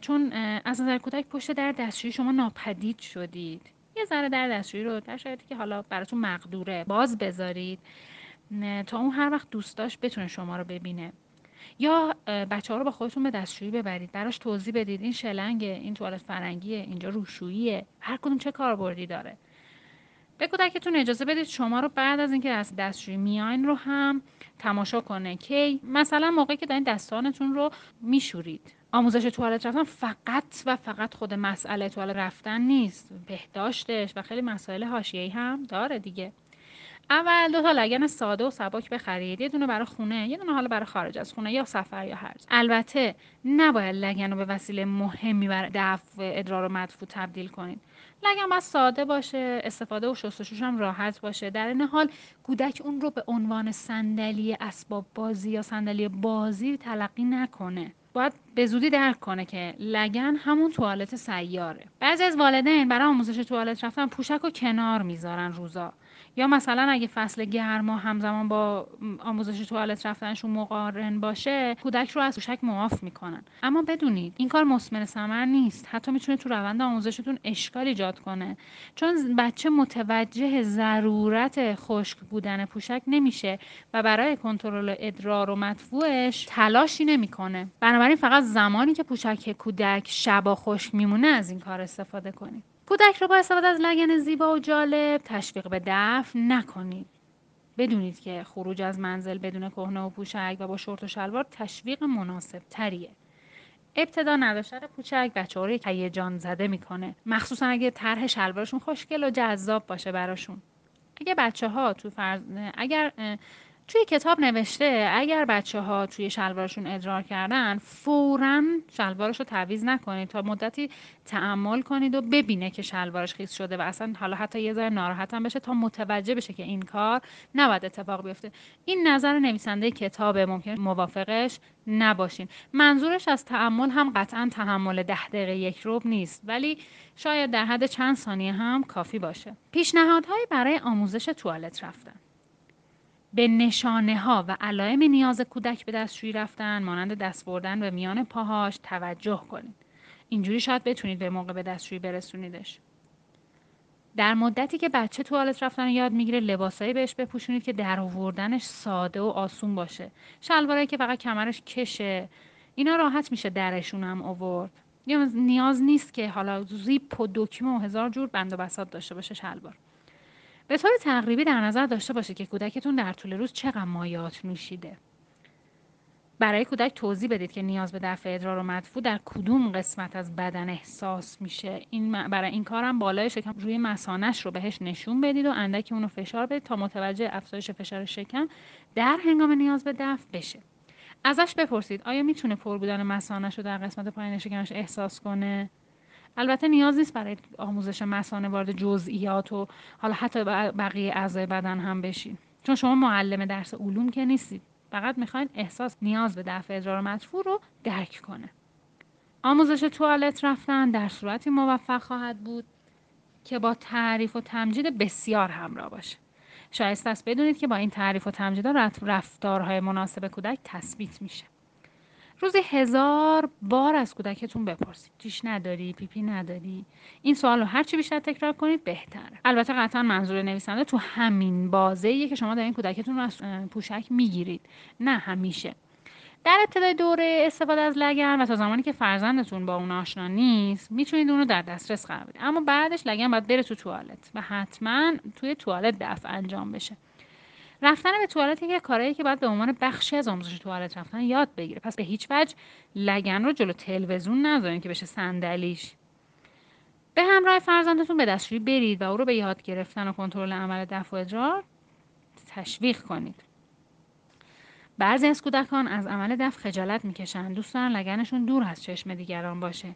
Speaker 1: چون از نظر کودک پشت در دستشویی شما ناپدید شدید. یه ذره در دستشویی رو در شرایطی که حالا براتون مقدوره باز بذارید. تا اون هر وقت دوست داشت بتونه شما رو ببینه. یا بچه ها رو با خودتون به دستشویی ببرید براش توضیح بدید. این شلنگه این توالت فرنگیه اینجا روشوییه. هر کدوم چه کاربردی داره. به کودکتون اجازه بدید شما رو بعد از اینکه از دستشویی میاین رو هم تماشا کنه که مثلا موقعی که دارین دستانتون رو میشورید. آموزش توالت رفتن فقط و فقط خود مسئله توالت رفتن نیست. بهداشتش و خیلی مسائل حاشیه‌ای هم داره دیگه. اول دو تا لگن ساده و سبک بخرید. یه دونه برای خونه یه دونه حالا برای خارج از خونه یا سفر یا هر البته نباید لگن رو به وسیله مهمی برای دفع ادرار و مدفوع تبدیل کنید. لگن باید ساده باشه استفاده و شستشوش هم راحت باشه. در این حال کودک اون رو به عنوان صندلی اسباب بازی یا صندلی بازی تلقی نکنه. باید به زودی درک کنه که لگن همون توالت سیاره. بعضی از والدین برای آموزش توالت رفتن پوشک رو کنار می‌ذارن روزا. یا مثلا اگه فصل گرما همزمان با آموزش توالت رفتنشون مقارن باشه کودک رو از پوشک معاف می‌کنن. اما بدونید این کار مسمر ثمر نیست. حتی می‌تونه تو روند آموزشتون اشکال ایجاد کنه. چون بچه متوجه ضرورت خشک بودن پوشک نمیشه و برای کنترل ادرار و مدفوعش تلاشی نمی‌کنه. بنابراین فقط زمانی که پوشک کودک شبا خشک میمونه از این کار استفاده کنید. کودک رو با استفاده از لگن زیبا و جالب تشویق به دفن نکنید. بدونید که خروج از منزل بدون کهنه و پوشک و با شورت و شلوار تشویق مناسب تریه ابتدا نداشتن پوچک بچه ها رو هیجان زده می‌کنه. مخصوصا اگه طرح شلوارشون خوشگل و جذاب باشه براشون. اگه بچه ها تو فرض اگر توی کتاب نوشته اگر بچه ها توی شلوارشون ادرار کردن فورا شلوارش رو تعویز نکنید تا مدتی تعمل کنید و ببینه که شلوارش خیس شده و اصلا حالا حتی یه ذره ناراحت هم بشه تا متوجه بشه که این کار نباید اتفاق بیفته. این نظر نویسنده کتاب ممکن موافقش نباشین. منظورش از تعمل هم قطعا تحمل ده دقیقه یک روب نیست ولی شاید در حد چند ثانیه هم کافی باشه. پیشنهادهایی برای آموزش توالت رفتن. به نشانه ها و علائم نیاز کودک به دستشویی رفتن مانند دست بردن به میان پاهاش توجه کنید. اینجوری شاید بتونید به موقع به دستشویی برسونیدش. در مدتی که بچه توالت رفتن یاد می‌گیره لباسایی بهش بپوشونید که در آوردنش ساده و آسون باشه. شلوارایی که فقط کمرش کشه اینا راحت میشه درشون هم آورد. یا نیاز نیست که حالا زیپ و دکمه و هزار جور بند و بساط داشته باشه شلوار. به طور تقریبی در نظر داشته باشید که کودکتون در طول روز چقدر مایات نوشیده. برای کودک توضیح بدید که نیاز به دفع ادرار و مدفوع در کدوم قسمت از بدن احساس میشه. این برای این کارم بالای شکم روی مسانش رو بهش نشون بدید و اندکی اونو فشار بدید تا متوجه افزایش فشار شکم در هنگام نیاز به دفع بشه. ازش بپرسید آیا می‌تونه پر بودن مسانش رو در قسمت پایین شکمش احساس کنه؟ البته نیاز نیست برای آموزش مسانه وارد جزئیات و حالا حتی بقیه اعضای بدن هم بشین. چون شما معلم درس علوم که نیستید فقط می‌خواین احساس نیاز به دفع ادرار مدفوع رو درک کنه. آموزش توالت رفتن در صورتی موفق خواهد بود که با تعریف و تمجید بسیار همراه باشه. شایسته است بدونید که با این تعریف و تمجیدات رفتارهای مناسب کودک تثبیت میشه. روزی هزار بار از کودکتون بپرسید. جیش نداری پیپی نداری. این سوال رو هرچی بیشتر تکرار کنید بهتره. البته قطعا منظور نویسنده تو همین بازه که شما دارین کودکتون رو از پوشک می‌گیرید. نه همیشه. در ابتدای دوره استفاده از لگن و تا زمانی که فرزندتون با اون آشنا نیست می‌تونید اون رو در دسترس قرار بدید. اما بعدش لگن باید بره تو توالت و حتما توی توالت دفع انجام بشه. رفتن به توالت که کارهایی که باید به عنوان بخشی از آموزش توالت رفتن یاد بگیره. پس به هیچ وجه لگن رو جلو تلویزیون نذارین که بشه صندلیش. به همراه فرزندتون به دستشویی برید و او رو به یاد گرفتن و کنترل عمل دفع و ادرار تشویق کنید. بعضی از کودکان از عمل دفع خجالت می‌کشند دوست دارن لگنشون دور از چشم دیگران باشه.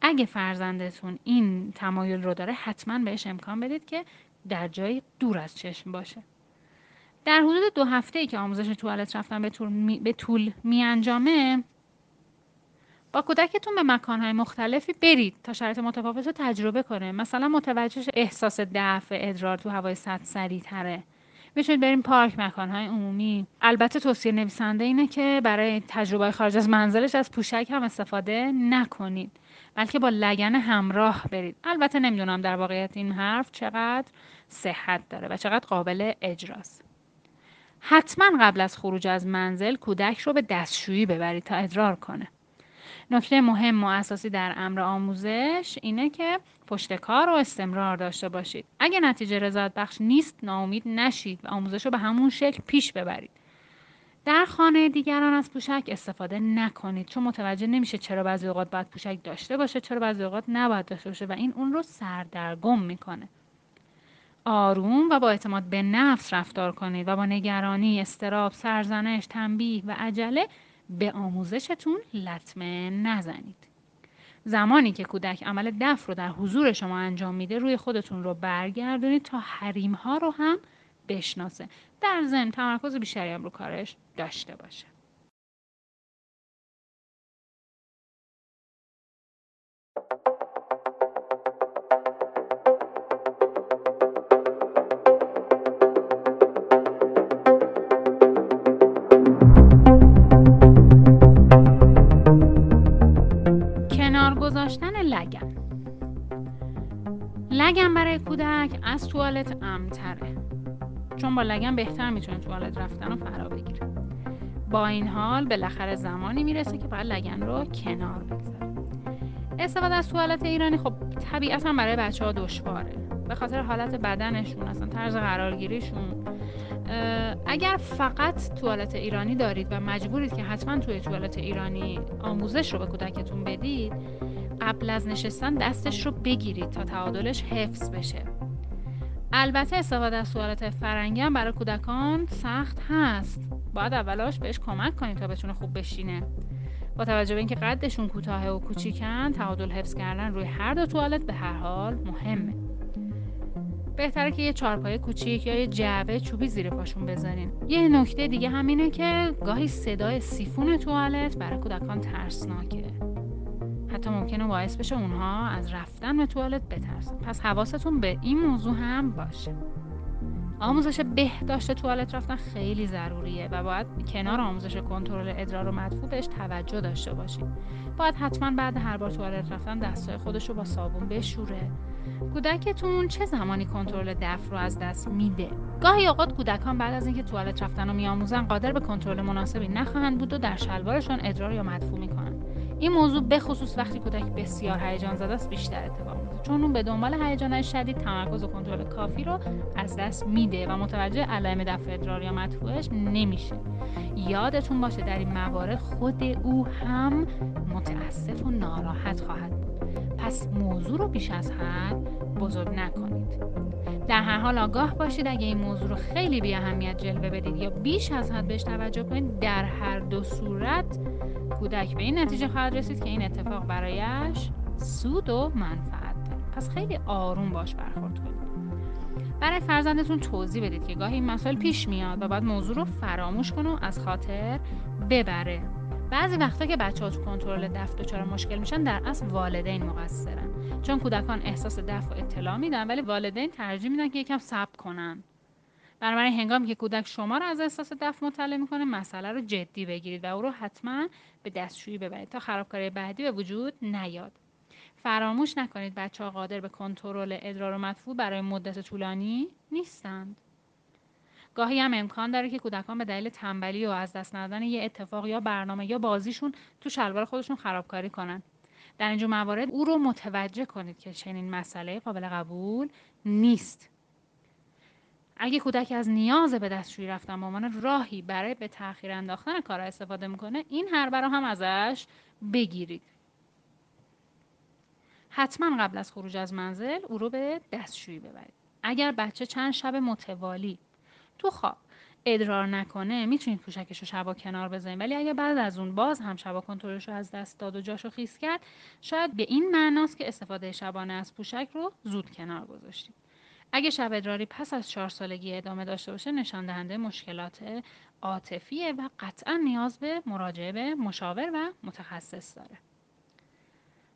Speaker 1: اگه فرزندتون این تمایل رو داره حتما بهش امکان بدید که در جایی دور از چشم باشه. در حدود دو هفته ای که آموزش توالت رفتن به طول می, به طول می انجامه با کودکتون به مکانهای مختلفی برید تا شرایط متفاوت رو تجربه کنه. مثلا متوجه احساس دفع ادرار تو هوای سطح سریع تره می‌تونید بریم پارک مکانهای عمومی. البته توصیه نویسنده اینه که برای تجربه خارج از منزلش از پوشک هم استفاده نکنید بلکه با لگن همراه برید. البته نمی‌دونم در واقعیت این حرف چقدر صحت داره و چقدر قابل اجراست. حتما قبل از خروج از منزل کودک رو به دستشویی ببرید تا ادرار کنه. نکته مهم و اساسی در امر آموزش اینه که پشت کار و استمرار داشته باشید. اگه نتیجه رضایت بخش نیست ناامید نشید و آموزش رو به همون شکل پیش ببرید. در خانه دیگران از پوشک استفاده نکنید چون متوجه نمیشه چرا بعضی اوقات باید پوشک داشته باشه چرا بعضی اوقات نباید داشته باشه و این اون رو سردرگم می‌کنه آروم و با اعتماد به نفس رفتار کنید و با نگرانی، استراب، سرزنش، تنبیه و عجله به آموزشتون لطمه نزنید. زمانی که کودک عمل دف رو در حضور شما انجام میده روی خودتون رو برگردونید تا حریم ها رو هم بشناسه. در ضمن تمرکز بیشتری هم رو کارش داشته باشه. گذاشتن لگن. لگن برای کودک از توالت امتره چون با لگن بهتر می‌تونه توالت رفتن و فرا بگیره با این حال بالاخره زمانی می‌رسه که باید لگن رو کنار بگذاره استفاده از توالت ایرانی خب طبیعتا برای بچه ها دشواره. به خاطر حالت بدنشون اصلا طرز قرارگیریشون. اگر فقط توالت ایرانی دارید و مجبورید که حتما توی توالت ایرانی آموزش رو به کودکتون بدید قبل از نشستن دستش رو بگیرید تا تعادلش حفظ بشه. البته استفاده از توالت فرنگی هم برای کودکان سخت هست. باید اولاش بهش کمک کنید تا بتونه خوب بشینه. با توجه به اینکه قدشون کوتاه و کوچیکن تعادل حفظ کردن روی هر دو توالت به هر حال مهمه. بهتره که یه چارپای کوچیک یا یه جعبه چوبی زیر پاشون بزنین. یه نکته دیگه همینه که گاهی صدای سیفون توالت برای کودکان ترسناکه. حتی ممکنه باعث بشه اونها از رفتن به توالت بترسن. پس حواستون به این موضوع هم باشه. آموزش بهداشت توالت رفتن خیلی ضروریه و باید کنار آموزش کنترل ادرار و مدفوع بهش توجه داشته باشید. باید حتما بعد هر بار توالت رفتن دستای خودش رو با صابون بشوره. کودکتون چه زمانی کنترل دف رو از دست میده؟ گاهی اوقات کودکان بعد از اینکه توالت رفتن رو میآموزن قادر به کنترل مناسبی نخواهند بود و در شلوارشان ادرار یا مدفوع می‌کنن این موضوع به خصوص وقتی کودک بسیار هیجان زده است بیشتر اتفاق میفته چون اون به دنبال هیجان شدید تمرکز و کنترل کافی رو از دست میده و متوجه علائم دفع ادرار یا مدفوعش نمیشه. یادتون باشه در این موارد خود او هم متاسف و ناراحت خواهد بود. پس موضوع رو بیش از حد بزرگ نکنید. در هر حال آگاه باشید اگه این موضوع رو خیلی بی اهمیت جلوه بدید یا بیش از حد بهش توجه کنید در هر دو صورت کودک. به این نتیجه خواهد رسید که این اتفاق برایش سود و منفعت داره. پس خیلی آروم باش برخورد کنید. برای فرزندتون توضیح بدید که گاهی این مسائل پیش میاد و باید موضوع رو فراموش کنه و از خاطر ببره. بعضی وقتا که بچه ها تو کنترل دفع دچار مشکل میشن در اصل والدین مقصرن. چون کودکان احساس دفع و اطلاع میدن ولی والدین ترجیح میدن که یکم صبر کنن. بنابراین هنگامی که کودک شما رو از احساس دفع مطلع می‌کنه مسئله رو جدی بگیرید و او رو حتما به دستشویی ببرید تا خرابکاری بعدی به وجود نیاد. فراموش نکنید بچه ها قادر به کنترل ادرار و مدفوع برای مدت طولانی نیستند. گاهی هم امکان داره که کودکان به دلیل تنبلی و از دست ندادن یه اتفاق یا برنامه یا بازیشون تو شلوار خودشون خرابکاری کنن. در اینجور موارد او رو متوجه کنید که چنین مسئله قابل قبول نیست. اگه کودک از نیاز به دستشویی رفتن به عنوان راهی برای به تاخیر انداختن کار استفاده می‌کنه این هر رو هم ازش بگیرید. حتما قبل از خروج از منزل او رو به دستشویی ببرید. اگر بچه چند شب متوالی. تو خواب. ادرار نکنه می‌تونید پوشکش رو شبا کنار بزنید ولی اگر بعد از اون باز هم شبا کنترلش رو از دست داد و جاشو خیس کرد شاید به این معناست که استفاده شبانه از پوشک رو زود کنار گذاشتید. اگه شب ادراری پس از چهار سالگی ادامه داشته باشه نشان دهنده مشکلات عاطفیه و قطعا نیاز به مراجعه به مشاور و متخصص داره.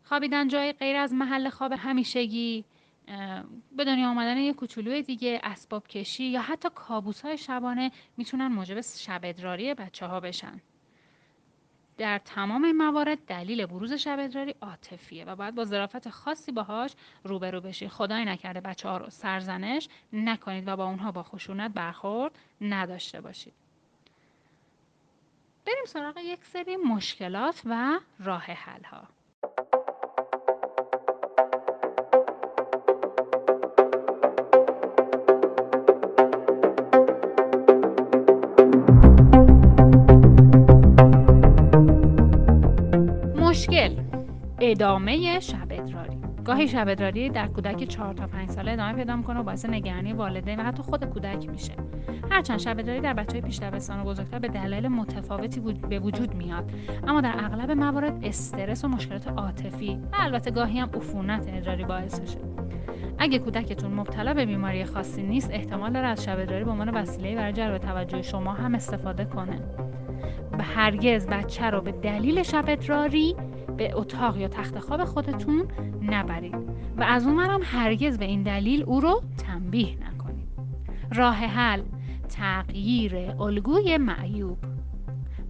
Speaker 1: خوابیدن جای غیر از محل خواب همیشگی به دنیا آمدن یه کوچولوی دیگه اسباب کشی یا حتی کابوس های شبانه می‌تونن موجب شب ادراری بچه ها بشن. در تمام این موارد دلیل بروز شب ادراری عاطفیه و باید با ظرافت خاصی باهاش روبرو بشید خدای نکرده بچه ها رو سرزنش نکنید و با اونها با خشونت برخورد نداشته باشید. بریم سراغ یک سری مشکلات و راه حل ها ادامه شب ادراری. گاهی شب ادراری در کودک 4 تا 5 ساله ادامه پیدا می‌کنه و باعث نگرانی والدین و حتی خود کودک میشه. هرچند شب ادراری در بچه پیش دبستان و بزرگتر به دلایل متفاوتی به وجود میاد. اما در اغلب موارد استرس و مشکلات عاطفی و البته گاهی هم عفونت ادراری باعثشه اگه کودکتون مبتلا به بیماری خاصی نیست احتمال داره از شب ادراری به عنوان وسیله برای جلب توجه شما هم استفاده کنه. به هرگز بچه رو به دلیل شب ادراری به اتاق یا تخت خواب خودتون نبرید. و از اون هم هرگز به این دلیل او رو تنبیه نکنید. راه حل تغییر الگوی معیوب.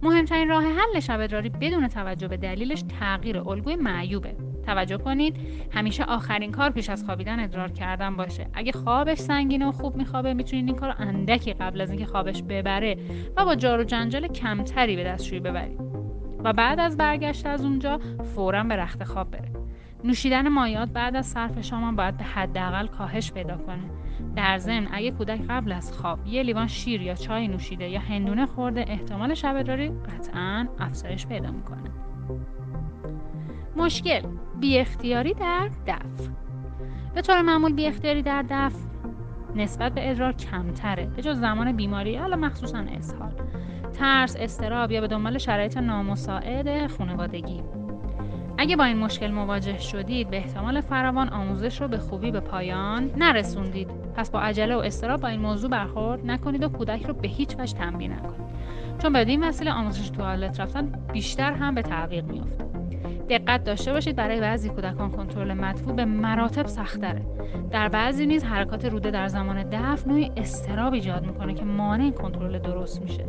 Speaker 1: مهمترین راه حل شب ادراری بدون توجه به دلیلش تغییر الگوی معیوبه. توجه کنید همیشه آخرین کار پیش از خوابیدن ادرار کردن باشه. اگه خوابش سنگینه و خوب میخوابه می‌تونید این کار اندکی قبل از اینکه خوابش ببره و با جار و جنجال کمتری به دستشویی ببرید. و بعد از برگشت از اونجا فورا به رخت خواب بره. نوشیدن مایات بعد از صرف شام باید به حداقل کاهش پیدا کنه. در ضمن اگه کودک قبل از خواب یه لیوان شیر یا چای نوشیده یا هندونه خورده احتمال شب ادراری قطعا افزایش پیدا می‌کنه. مشکل بی اختیاری در دف به طور معمول بی اختیاری در دف نسبت به ادرار کمتره به جز زمان بیماری حالا مخصوصا اسهال ترس استراب یا به دنبال شرایط نامساعد خانوادگی. اگه با این مشکل مواجه شدید به احتمال فراوان آموزش رو به خوبی به پایان نرسوندید. پس با عجله و استراب با این موضوع برخورد نکنید و کودک رو به هیچ وجه تنبیه نکنید. چون به این وسیله آموزش توالت رفتن بیشتر هم به تعویق میافته. دقت داشته باشید برای بعضی کودکان کنترل مدفوع به مراتب سختره. در بعضی نیز حرکات روده در زمان دفع نوعی استراب ایجاد می‌کنه که مانع کنترل درست میشه.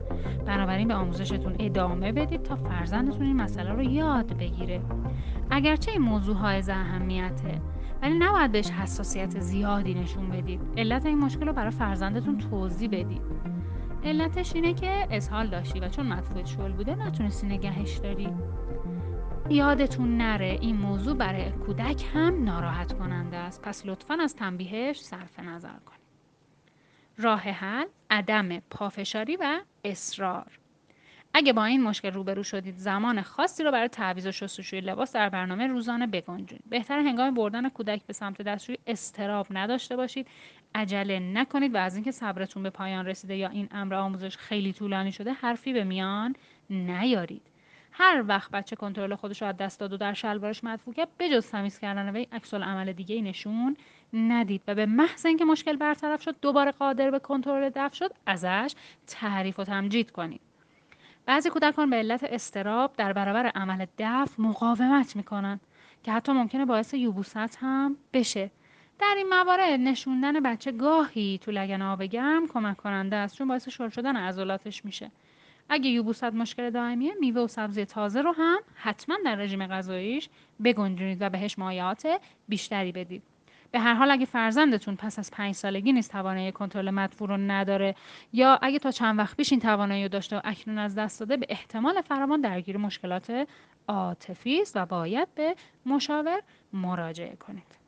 Speaker 1: بنابراین به آموزشتون ادامه بدید تا فرزندتون این مسئله رو یاد بگیره. اگرچه این موضوع های اهمیته ولی نباید بهش حساسیت زیادی نشون بدید. علت این مشکل رو برای فرزندتون توضیح بدید. علتش اینه که اسهال داشتی و چون مدفوع شل بوده نتونستی نگهش داری. یادتون نره این موضوع برای کودک هم ناراحت کننده است. پس لطفا از تنبیهش صرف نظر کنید. راه حل عدم پافشاری و اصرار. اگه با این مشکل روبرو شدید زمان خاصی رو برای تعویض و شستشوی لباس در برنامه روزانه بگنجونید. بهتر هنگام بردن کودک به سمت دستشویی استراب نداشته باشید. عجله نکنید و از اینکه صبرتون به پایان رسیده یا این امر آموزش خیلی طولانی شده حرفی به میان نیارید. هر وقت بچه کنترل خودش رو از دست داد و در شلوارش مدفوع کرد بجز تمیز کردن وی عکس عمل دیگه ای نشون ندید و به محض اینکه مشکل برطرف شد دوباره قادر به کنترل دفع شد ازش تعریف و تمجید کنید. بعضی کودکان به علت استراب در برابر عمل دفع مقاومت می‌کنن که حتی ممکنه باعث یوبوست هم بشه. در این موارد نشوندن بچه گاهی تو لگن آب گرم کمک کننده است چون باعث شل شدن عضلاتش میشه. اگه یوبوست مشکل دائمیه میوه و سبزی تازه رو هم حتما در رژیم غذاییش بگنجونید و بهش مایعات بیشتری بدید. به هر حال اگه فرزندتون پس از پنج سالگی نیست توانایی کنترل مدفوع رو نداره یا اگه تا چند وقت پیش این توانایی رو داشته و اکنون از دست داده به احتمال فراوان درگیر مشکلات عاطفی است و باید به مشاور مراجعه کنید.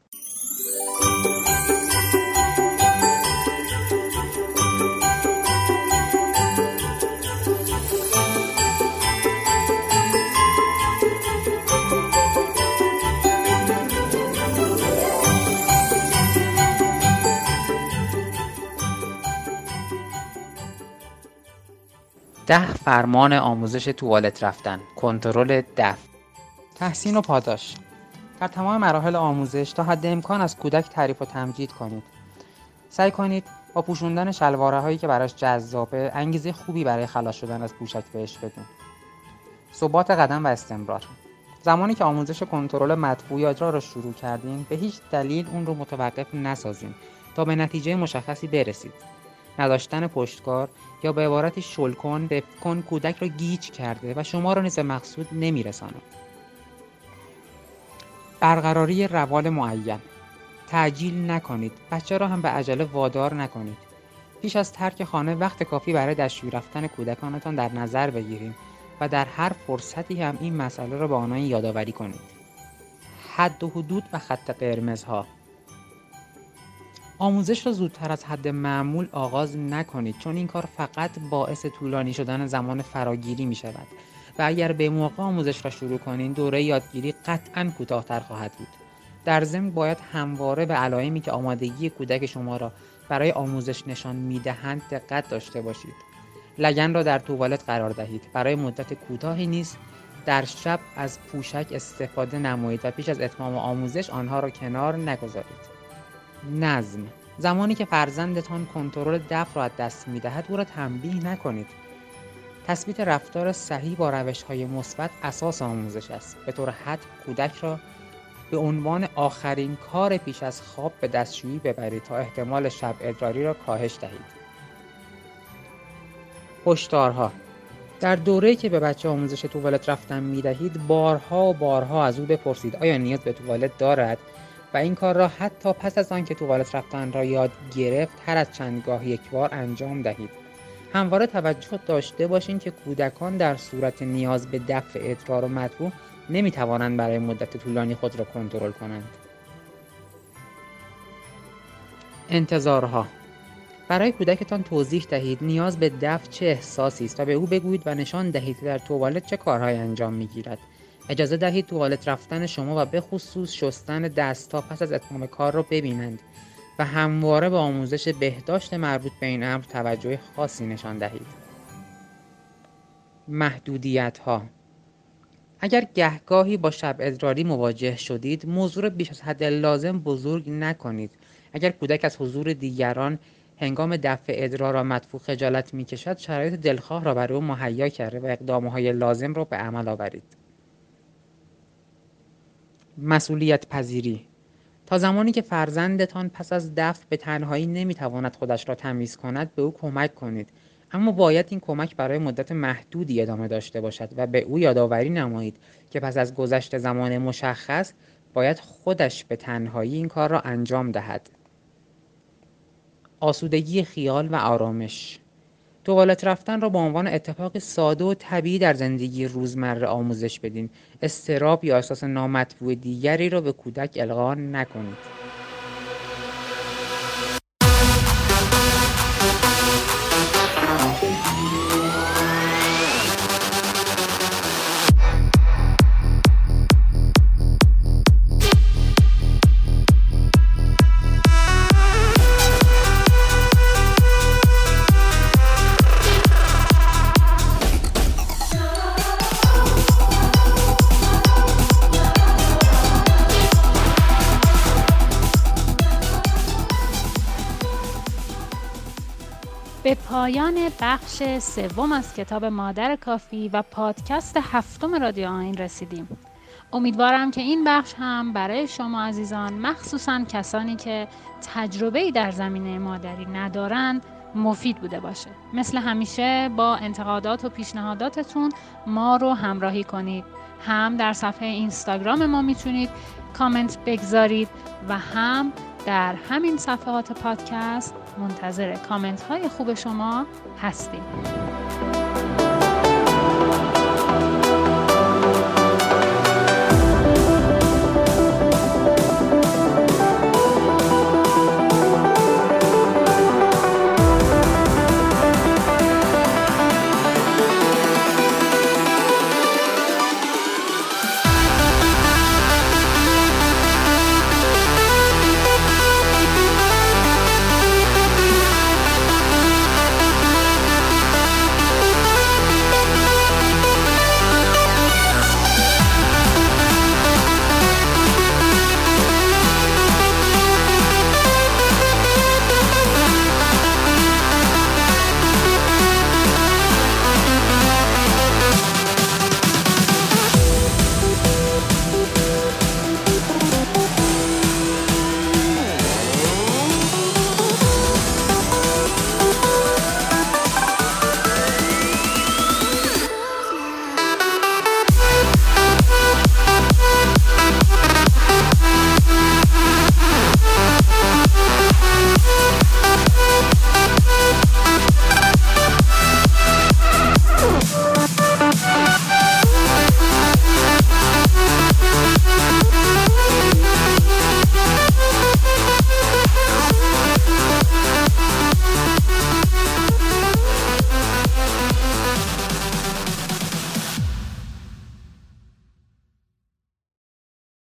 Speaker 5: ده فرمان آموزش توالت رفتن. کنترل دف تحسین و پاداش. در تمام مراحل آموزش تا حد امکان از کودک تعریف و تمجید کنید. سعی کنید با پوشوندن شلواره هایی که براش جذابه انگیزه خوبی برای خلاص شدن از پوشک بهش بدون ثبات قدم و استمرار. زمانی که آموزش کنترل مدفوع یا را شروع کردین به هیچ دلیل اون رو متوقف نسازین تا به نتیجه مشخصی برسید. نداشتن پشتکار یا به عبارت شلکن کن کودک را گیج کرده و شما را نیز به مقصود نمیرساند برقراری روال معین. تعجیل نکنید. بچه را هم به عجله وادار نکنید. پیش از ترک خانه وقت کافی برای دستشویی رفتن کودکانتان در نظر بگیرید و در هر فرصتی هم این مسئله را به آنان یادآوری کنید. حد و حدود و خط قرمزها. آموزش را زودتر از حد معمول آغاز نکنید چون این کار فقط باعث طولانی شدن زمان فراگیری می شود و اگر به موقع آموزش را شروع کنید دوره یادگیری قطعا کوتاهتر خواهد بود. در ضمن باید همواره به علائمی که آمادگی کودک شما را برای آموزش نشان می‌دهند دقت داشته باشید. لگن را در توالت قرار دهید. برای مدت کوتاهی نیست در شب از پوشک استفاده نمایید و پیش از اتمام آموزش آنها را کنار نگذارید. نظم. زمانی که فرزندتان کنترل دف را از دست می‌دهد او را تنبیه نکنید. تثبیت رفتار صحیح با روش های مثبت اساس آموزش است. به طور حد کودک را به عنوان آخرین کار پیش از خواب به دستشویی ببرید تا احتمال شب ادراری را کاهش دهید. هشدارها. در دوره که به بچه آموزش توالت رفتن می دهید بارها و بارها از او بپرسید آیا نیاز به توالت دارد؟ و این کار را حتی پس از آنکه توالت رفتن را یاد گرفت هر از چندگاه یک بار انجام دهید. همواره توجه داشته باشید که کودکان در صورت نیاز به دفع ادرار و مطبوع نمی توانند برای مدت طولانی خود را کنترل کنند. انتظارها. برای کودکتان توضیح دهید نیاز به دفع چه احساسی است و به او بگویید و نشان دهید در توالت چه کارهایی انجام می‌گیرد. اجازه دهید توالت رفتن شما و به خصوص شستن دست پس از اتمام کار را ببینند و همواره به آموزش بهداشت مربوط به این امر توجه خاصی نشان دهید. محدودیت ها اگر گهگاهی با شب ادراری مواجه شدید موضوع بیش از حد لازم بزرگ نکنید. اگر کودک از حضور دیگران هنگام دفع ادرار و مدفوع خجالت می کشد شرایط دلخواه را برای او مهیا کرده و اقدامهای لازم را به عمل آورید. مسئولیت پذیری تا زمانی که فرزندتان پس از دفع به تنهایی نمی‌تواند خودش را تمیز کند به او کمک کنید. اما باید این کمک برای مدت محدودی ادامه داشته باشد و به او یادآوری نمایید که پس از گذشت زمان مشخص باید خودش به تنهایی این کار را انجام دهد. آسودگی خیال و آرامش. توالت رفتن را به عنوان اتفاق ساده و طبیعی در زندگی روزمره آموزش بدین. استراب یا احساس نامطبوع دیگری را به کودک القا نکنید.
Speaker 2: بخش سوم از کتاب مادر کافی و پادکست هفتم رادیو آین رسیدیم. امیدوارم که این بخش هم برای شما عزیزان مخصوصا کسانی که تجربه در زمینه مادری ندارند مفید بوده باشه. مثل همیشه با انتقادات و پیشنهاداتتون ما رو همراهی کنید. هم در صفحه اینستاگرام ما می‌تونید کامنت بگذارید و هم در همین صفحات پادکست منتظر کامنت های خوب شما هستیم.